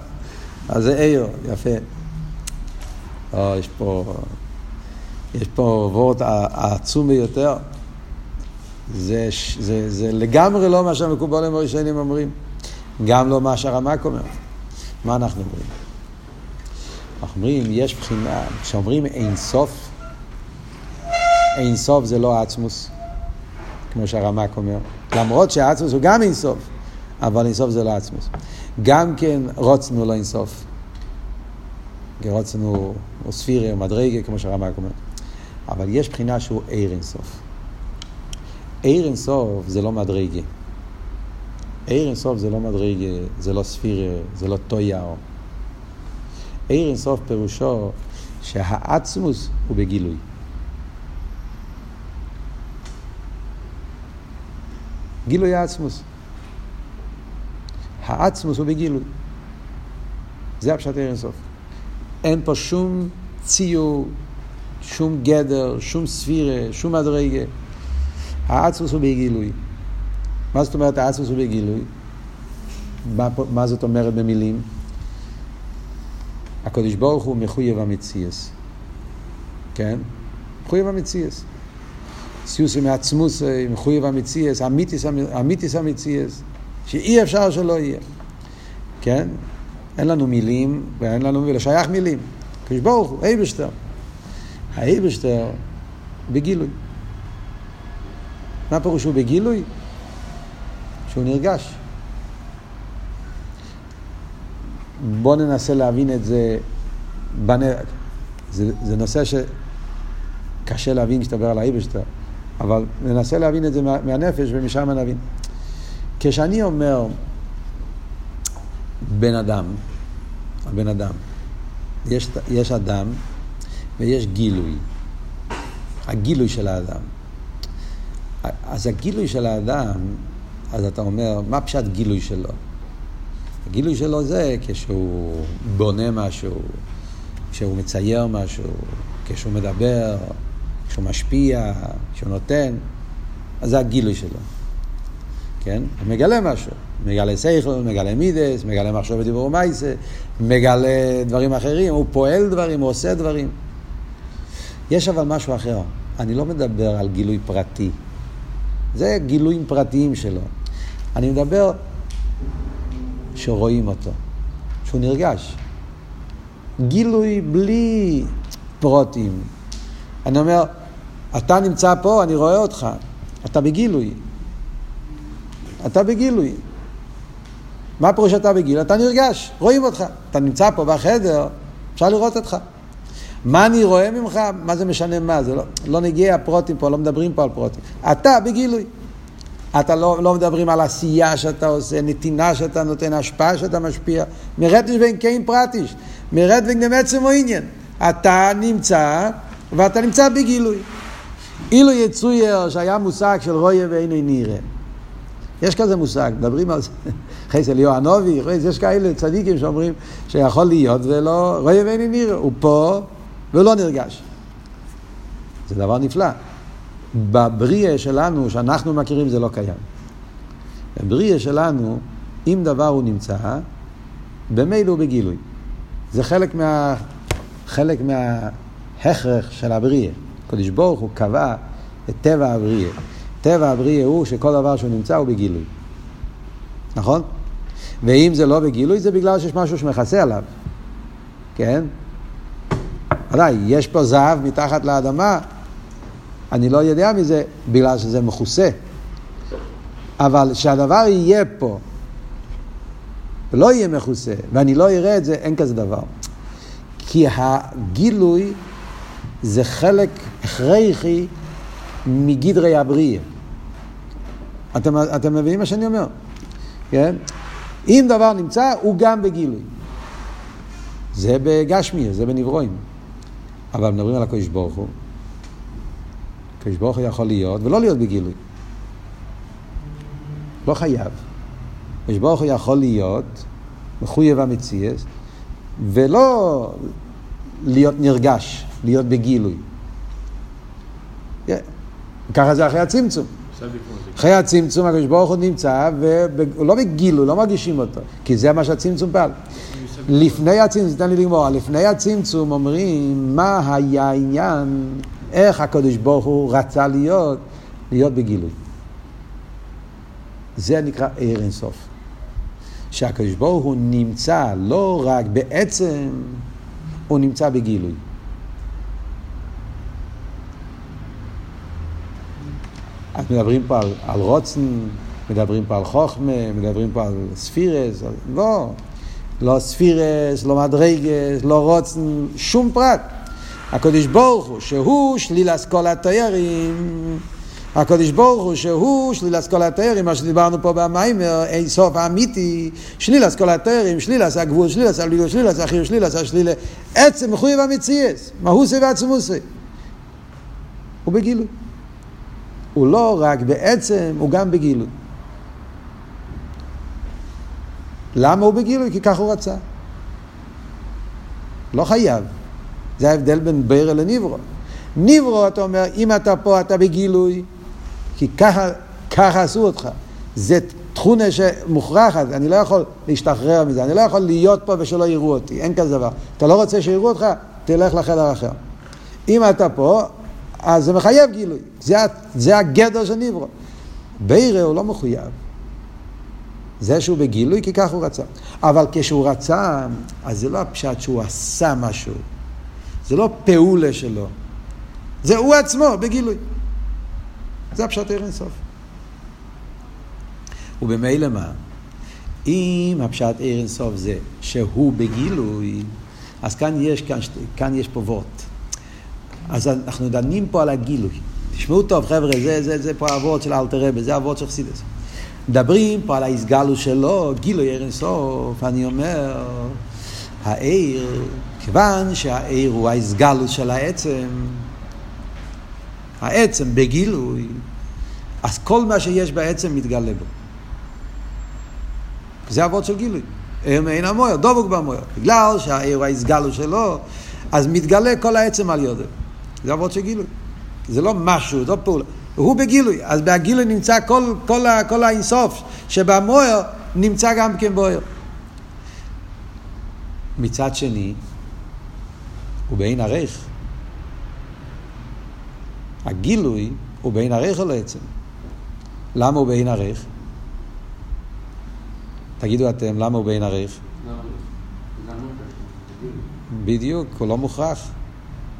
אז זה עיר, יפה. או, יש פה, יש פה וורט העצום ביותר. זה, זה, זה לגמרי לא מה שהמקובולים הראשונים אומרים. גם לא מה שהרמק אומר. מה אנחנו אומרים? אנחנו אומרים, יש בחינה, כשאומרים אין סוף, אין סוף זה לא עצמוס, כמו שהרמק אומר. למרות שהעצמוס הוא גם אין סוף, אבל אין סוף זה לא עצמוס. גם כן רוצנו לא אין סוף. כי רוצנו ספירי או מדרגה, כמו שהרמק אומר. אבל יש בחינה שהוא עיר אין סוף. עיר אין סוף זה לא מדרגה. עיר אין סוף זה לא מדרגה, זה לא ספירה, זה לא טויאו. עיר אין סוף פירושו שהעצמוס הוא בגילוי. גילוי העצמוס. העצמוס הוא בגילוי. זה הפשט עיר אין סוף. אין פה שום ציור, שום גדר, שום ספירה, שום מדרגה. העצמוס הוא בגילוי. מה זאת אומרת העצמוס הוא בגילוי? מה, מה זאת אומרת במילים? הקדוש ברוך הוא מחויב המציאס. כן? מחויב המציאס. סיוסי מעצמוסי, מחויב המציאס, אמיתיס המציאס, שאי אפשר שלא יהיה. כן? אין לנו מילים, ואין לנו מילים, שייך מילים. הקדוש ברוך הוא, אייבשטר. האייבשטר בגילוי. מה פירוש הוא בגילוי? שהוא נרגש. בואו ננסה להבין את זה, בנ... זה, זה נושא שקשה להבין כשאתה מדבר על האיבשטר, אבל ננסה להבין את זה מה, מהנפש ומשם נבין. כשאני אומר בן אדם, בן אדם, יש, יש אדם ויש גילוי, הגילוי של האדם. אז הגילוי של האדם, אז אתה אומר, מה פשט גילוי שלו? הגילוי שלו זה כשהוא בונה משהו, כשהוא מצייר משהו, כשהוא מדבר, כשהוא משפיע, כשהוא נותן, אז זה הגילוי שלו. כן? הוא מגלה משהו. מגלה סייכל, מגלה מידס, מגלה מחשוב ודיבור ומייסה, מגלה דברים אחרים, הוא פועל דברים, הוא עושה דברים. יש אבל משהו אחר. אני לא מדבר על גילוי פרטי. זה גילויים פרטיים שלו. אני מדבר שרואים אותו, שהוא נרגש. גילוי בלי פרוטים. אני אומר, אתה נמצא פה, אני רואה אותך, אתה בגילוי. אתה בגילוי. מה פירוש שאתה בגילוי? אתה נרגש, רואים אותך. אתה נמצא פה בחדר, אפשר לראות אותך. מה אני רואה ממך? מה זה משנה מה? זה לא, לא נגיע פרוטים פה, לא מדברים פה על פרוטים. אתה בגילוי. אתה לא, לא מדברים על עשייה שאתה עושה, נתינה שאתה נותן, השפעה שאתה משפיע. מרד בין קיין פרטיש, מרד בין עצם או עניין. אתה נמצא, ואתה נמצא בגילוי. אילו יצויר שהיה מושג של רויה ואינו נראה. יש כזה מושג, מדברים על זה. חייס אליהו הנובי, יש כאלה צדיקים שאומרים שיכול להיות ולא, רואה ואיני נראה, הוא פה ולא נרגש. זה דבר נפלא. בבריאה שלנו, שאנחנו מכירים, זה לא קיים. בבריאה שלנו, אם דבר הוא נמצא, במילא הוא בגילוי. זה חלק, מה, חלק מההכרח של הבריאה. הקדוש ברוך הוא קבע את טבע הבריאה. טבע הבריאה הוא שכל דבר שהוא נמצא הוא בגילוי. נכון? ואם זה לא בגילוי, זה בגלל שיש משהו שמכסה עליו. כן? ודאי, יש פה זהב מתחת לאדמה, אני לא יודע מזה בגלל שזה מכוסה. אבל שהדבר יהיה פה, ולא יהיה מכוסה, ואני לא אראה את זה, אין כזה דבר. כי הגילוי זה חלק הכרחי מגדרי הבריאה. אתם, אתם מבינים מה שאני אומר? כן? אם דבר נמצא, הוא גם בגילוי. זה בגשמי, זה בנברואים. אבל מדברים על הקדוש ברוך הוא. הקדוש ברוך הוא יכול להיות ולא להיות בגילוי. לא חייב. הקדוש ברוך הוא יכול להיות מחויב המציאס, ולא להיות נרגש, להיות בגילוי. ככה זה אחרי הצמצום. אחרי הצמצום הקדוש ברוך הוא נמצא, והוא לא בגילוי, לא מרגישים אותו, כי זה מה שהצמצום פעל. לפני הצמצום, תן לי לגמור, לפני הצמצום אומרים מה היה העניין, איך הקדוש ברוך הוא רצה להיות, להיות בגילוי. זה נקרא ער אינסוף. שהקדוש ברוך הוא נמצא לא רק בעצם, הוא נמצא בגילוי. אז מדברים פה על, על רוצן, מדברים פה על חוכמה, מדברים פה על ספירס, לא, לא ספירס, לא מדרגס, לא רוצן, שום פרט. הקדוש ברוך הוא, שהוא שליל אסכולת תיירים, הקדוש ברוך הוא שהוא שליל אסכולת תיירים, מה שדיברנו פה במיימר, אין סוף האמיתי, שליל אסכולת תיירים, שליל עשה גבול, שליל עשה ליגו, שליל עשה חיר, שליל עשה שליל, עצם מחויב המציאס, מהוסי ועצמוסי. הוא בגילוי. הוא לא רק בעצם, הוא גם בגילוי. למה הוא בגילוי? כי ככה הוא רצה. לא חייב. זה ההבדל בין בירה לניברו. ניברו, אתה אומר, אם אתה פה אתה בגילוי, כי ככה, ככה עשו אותך. זה תכונה שמוכרחת, אני לא יכול להשתחרר מזה, אני לא יכול להיות פה ושלא יראו אותי, אין כזה דבר. אתה לא רוצה שיראו אותך, תלך לחדר אחר. אם אתה פה, אז זה מחייב גילוי. זה, זה הגדר של ניברו. בירה הוא לא מחויב. זה שהוא בגילוי, כי כך הוא רצה. אבל כשהוא רצה, אז זה לא הפשט שהוא עשה משהו. זה לא פעולה שלו. זה הוא עצמו, בגילוי. זה הפשט ער אינסוף. ובמילא מה? אם הפשט ער אינסוף זה שהוא בגילוי, אז כאן יש, כאן, כאן יש פה וורט. אז אנחנו דנים פה על הגילוי. תשמעו טוב, חבר'ה, זה, זה, זה פה הוורד של אלתר רבי, זה הוורד של חסידס. מדברים פה על ההסגלו שלו, גילוי ער אינסוף, אני אומר, העיר, כיוון שהעיר הוא ההסגלות של העצם, העצם בגילוי, אז כל מה שיש בעצם מתגלה בו. זה אבות של גילוי. ער מעין המויר, דבוק במויר. בגלל שהעיר הוא ההסגלות שלו, אז מתגלה כל העצם על יודו. זה אבות של גילוי. זה לא משהו, לא פעולה. הוא בגילוי, אז בהגילוי נמצא כל, כל, כל האינסוף, שבמויר נמצא גם כן בויר. מצד שני, הוא בעין ערך. הגילוי הוא בעין ערך או לעצם? למה הוא בעין ערך? תגידו אתם, למה הוא בעין ערך? בדיוק, הוא לא מוכרח.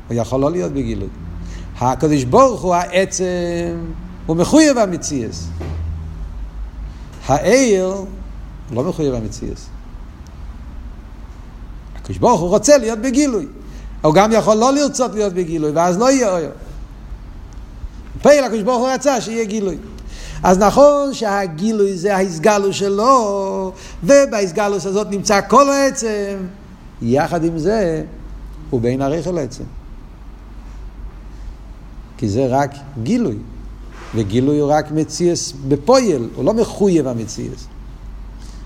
הוא יכול לא להיות בגילוי. הקדוש ברוך הוא העצם, הוא מחויב המציאס. העיר לא מחויב המציאס. הקדוש ברוך הוא רוצה להיות בגילוי. הוא גם יכול לא לרצות להיות בגילוי, ואז לא יהיה אויר. פייל הקדוש ברוך הוא רצה שיהיה גילוי. אז נכון שהגילוי זה ההסגלוס שלו, ובהסגלוס הזאת נמצא כל העצם, יחד עם זה הוא בין עריך אל עצם. כי זה רק גילוי, וגילוי הוא רק מציאס בפויל, הוא לא מחויב המציאס.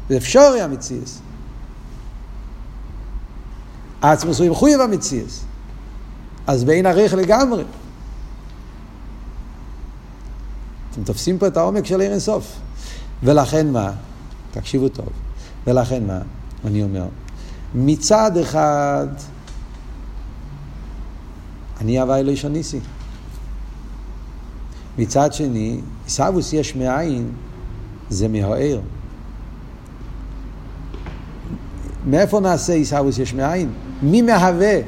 זה אפשרי המציאס. עצמוס הוא מחויב המציאס. אז בין עריך לגמרי. אתם תופסים פה את העומק של עיר אינסוף. ולכן מה? תקשיבו טוב. ולכן מה? אני אומר, מצד אחד, אני הווי לא ניסי. מצד שני, עיסאוווס יש מאין, זה מהעיר. מאיפה נעשה עיסאוווס יש מאין? מי מהווה?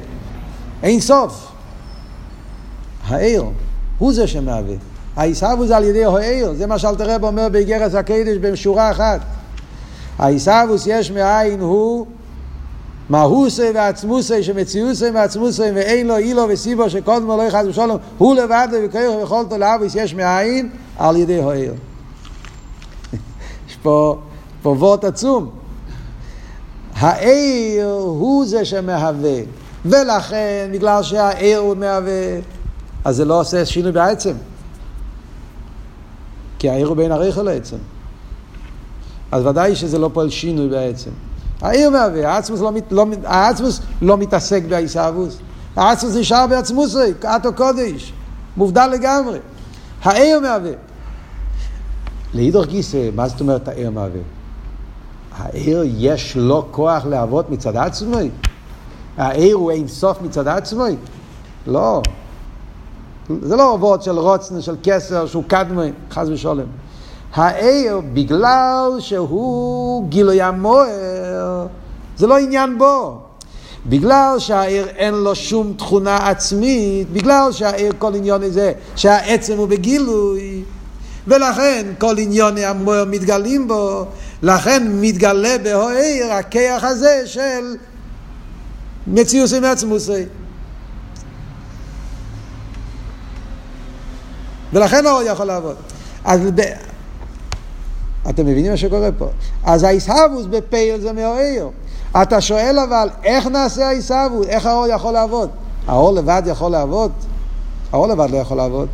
אין סוף. העיר, הוא זה שמהווה. העיסאוווס על ידי העיר, זה מה שאלתר רב אומר באיגרס הקדש בשורה אחת. העיסאוווס יש מאין הוא מהוסי ועצמוסי שמציאוסי ועצמוסי ואין לו אילו וסיבו שקודמו לא יחד ושלום הוא לבד וכיוך ויכולתו לאביס יש מאין על ידי הוער. יש פה, פה וורט עצום. העיר הוא זה שמהווה, ולכן בגלל שהעיר הוא מהווה, אז זה לא עושה שינוי בעצם. כי העיר הוא בין הריכל לעצם. אז ודאי שזה לא פועל שינוי בעצם. העיר מהווה, העצמוס לא, לא, העצמוס לא מתעסק בעיסאוווס. העצמוס נשאר בעצמוסי, אטו קודש, מובדל לגמרי. העיר מהווה. לאידור גיסא, מה זאת אומרת העיר מהווה? העיר יש לו כוח להוות מצד עצמי? העיר הוא אין סוף מצד עצמי? לא. זה לא עבוד של רוצן, של כסר, שהוא קדמי, חס ושולם. העיר, בגלל שהוא גילוי המוער, זה לא עניין בו. בגלל שהעיר אין לו שום תכונה עצמית, בגלל שהעיר כל עניון זה שהעצם הוא בגילוי, ולכן כל עניוני המוער מתגלים בו, לכן מתגלה בהעיר הכיח הזה של מציאוסי מעצמוסי. ולכן האור יכול לעבוד. אז. אתם מבינים מה שקורה פה? אז העיסאוווס בפייל זה מהאיר. אתה שואל אבל, איך נעשה העיסאוווס? איך האור יכול לעבוד? האור לבד יכול לעבוד? האור לבד לא יכול לעבוד.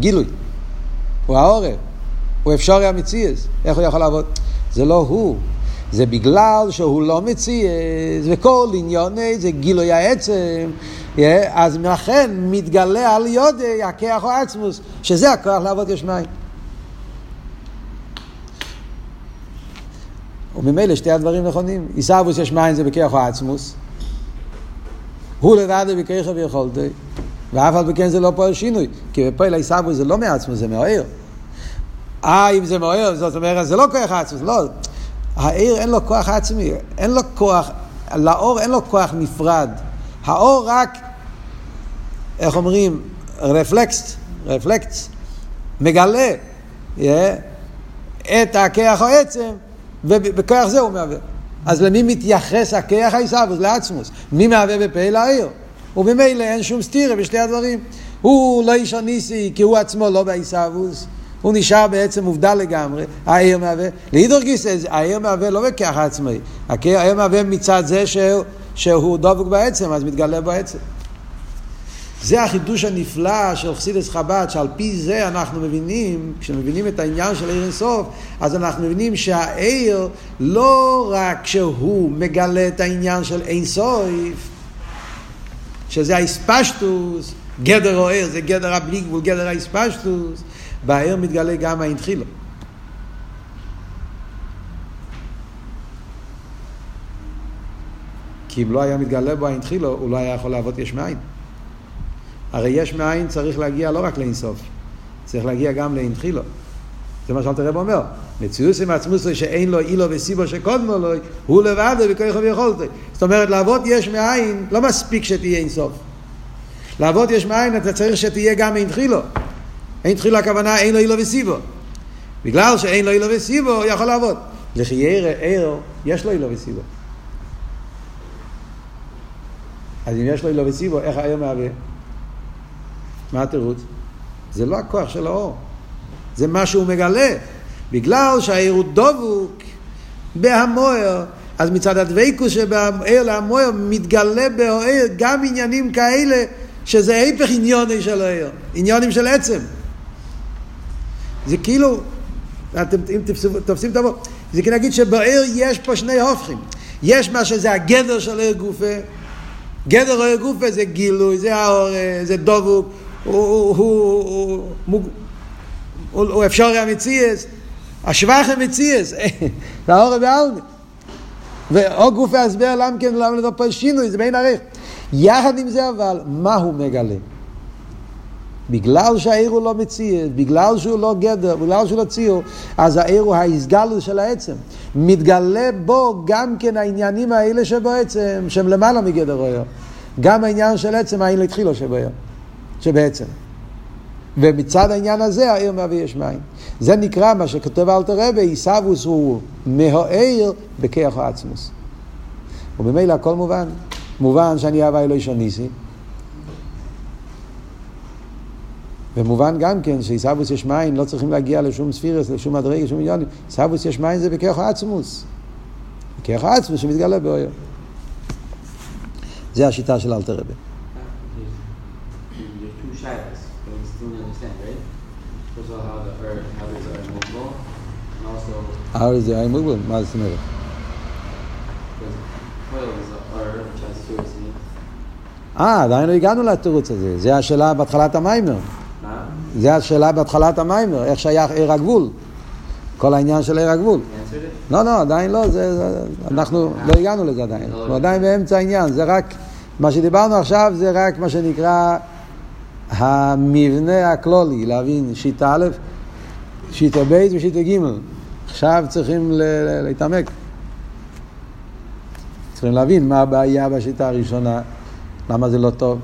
גילוי. הוא העורף. הוא אפשרי המציאס. איך הוא יכול לעבוד? זה לא הוא. זה בגלל שהוא לא מציאס, וכל עניוני זה גילוי העצם, אז לכן מתגלה על יודי הכח או עצמוס, שזה הכוח לעבוד יש מים. וממילא שתי הדברים נכונים. עיסאוווס יש מים זה בכיח או עצמוס. הוא לבד בכיח ויכולתי. ואף על כן זה לא פועל שינוי. כי בפועל עיסאוווס זה לא מעצמוס, זה מהעיר. אה, אם זה מהעיר, זאת אומרת, זה לא כוח עצמוס. לא. העיר אין לו כוח עצמי. אין לו כוח, לאור אין לו כוח נפרד. האור רק, איך אומרים, רפלקס, רפלקס, מגלה yeah, את הכיח או עצם ובכוח זה הוא מהווה. אז למי מתייחס הכיח העיסאוווס? לעצמוס. מי מהווה בפה לעיר? וממילא אין שום סתירה בשתי הדברים. הוא לא איש הניסי כי הוא עצמו לא בעיסאוווס. הוא נשאר בעצם מובדל לגמרי, העיר מהווה. להידור גיסא, העיר מהווה לא בכך עצמי, העיר מהווה מצד זה שהוא, שהוא דבוק בעצם, אז מתגלה בעצם. זה החידוש הנפלא של חסידס חב"ד, שעל פי זה אנחנו מבינים, כשמבינים את העניין של עיר אינסוף, אז אנחנו מבינים שהעיר לא רק שהוא מגלה את העניין של אינסוף, שזה האספשטוס, גדר או עיר, זה גדר הבלי גבול, גדר האספשטוס, בעיר מתגלה גם האינתחילו. כי אם לא היה מתגלה בו האינתחילו, הוא לא היה יכול לעבוד יש מאין. הרי יש מאין צריך להגיע לא רק לאינסוף, צריך להגיע גם לאינתחילו. זה מה שאלת הרב אומר. מציאוס עם עצמוסו שאין לו אילו וסיבו שקודמו לו, הוא לבד וכוחו ויכולתו. זאת אומרת, לעבוד יש מאין, לא מספיק שתהיה אינסוף. לעבוד יש מאין, אתה צריך שתהיה גם אינתחילו. אינתחילו הכוונה אין לו אילו וסיבו. בגלל שאין לו אילו וסיבו, הוא יכול לעבוד. לחייר ער, יש לו אילו וסיבו. אז אם יש לו אילו וסיבו, איך הער מהווה? מה התירוץ? זה לא הכוח של האור, זה מה שהוא מגלה. בגלל שהעיר הוא דבוק בהמוער, אז מצד הדבקוס שבעיר להמוער מתגלה בעיר גם עניינים כאלה שזה היפך עניוני של העיר, עניונים של עצם. זה כאילו, אתם אם תופסים את הבור, זה כאילו להגיד שבעיר יש פה שני הופכים. יש מה שזה הגדר של עיר גופה, גדר עיר גופה זה גילוי, זה האור, זה דבוק, הוא אפשר המציאס, השבח המציאס, זה האור בעלמי. ועוד גוף ההסבר למה כן, למה לא פה שינוי, זה בין ערך. יחד עם זה אבל, מה הוא מגלה? בגלל שהעיר הוא לא מציאס, בגלל שהוא לא גדר, בגלל שהוא לא ציור, אז העיר הוא ההסגלות של העצם. מתגלה בו גם כן העניינים האלה שבעצם, שהם למעלה מגדר רואה. גם העניין של עצם, האין להתחילו שבעיר. שבעצם. ומצד העניין הזה העיר מהווה יש מים. זה נקרא מה שכותב אלתר רבי, עיסאוווס הוא מהעיר בכיח העצמוס. וממילא הכל מובן. מובן שאני הווה אלוהי שוניסי. ומובן גם כן שעיסאוווס יש מים לא צריכים להגיע לשום ספירס, לשום מדרגה, לשום מיליונים. עיסאוווס יש מים זה בכיח העצמוס. בכיח העצמוס שמתגלה באויר. זה השיטה של אלתר רבי. הארץ זה היה מוגבל, מה זאת אומרת? אה, עדיין לא הגענו לתירוץ הזה. זה השאלה בהתחלת המיימר. זה השאלה בהתחלת המיימר, איך שייך עיר הגבול. כל העניין של עיר הגבול. לא, לא, עדיין לא, זה, זה, אנחנו לא הגענו לזה עדיין. אנחנו עדיין באמצע העניין, זה רק, מה שדיברנו עכשיו זה רק מה שנקרא המבנה הכלולי, להבין שיטה א', שיטה ב' ושיטה ג'. עכשיו צריכים להתעמק. צריכים להבין מה הבעיה בשיטה הראשונה, למה זה לא טוב,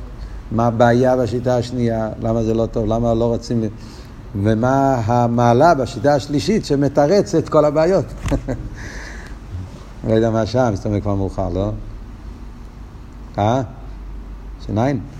מה הבעיה בשיטה השנייה, למה זה לא טוב, למה לא רוצים... ומה המעלה בשיטה השלישית שמתרץ את כל הבעיות. לא יודע מה השעה, מסתובב כבר מאוחר, לא? אה? שניים? שתיים.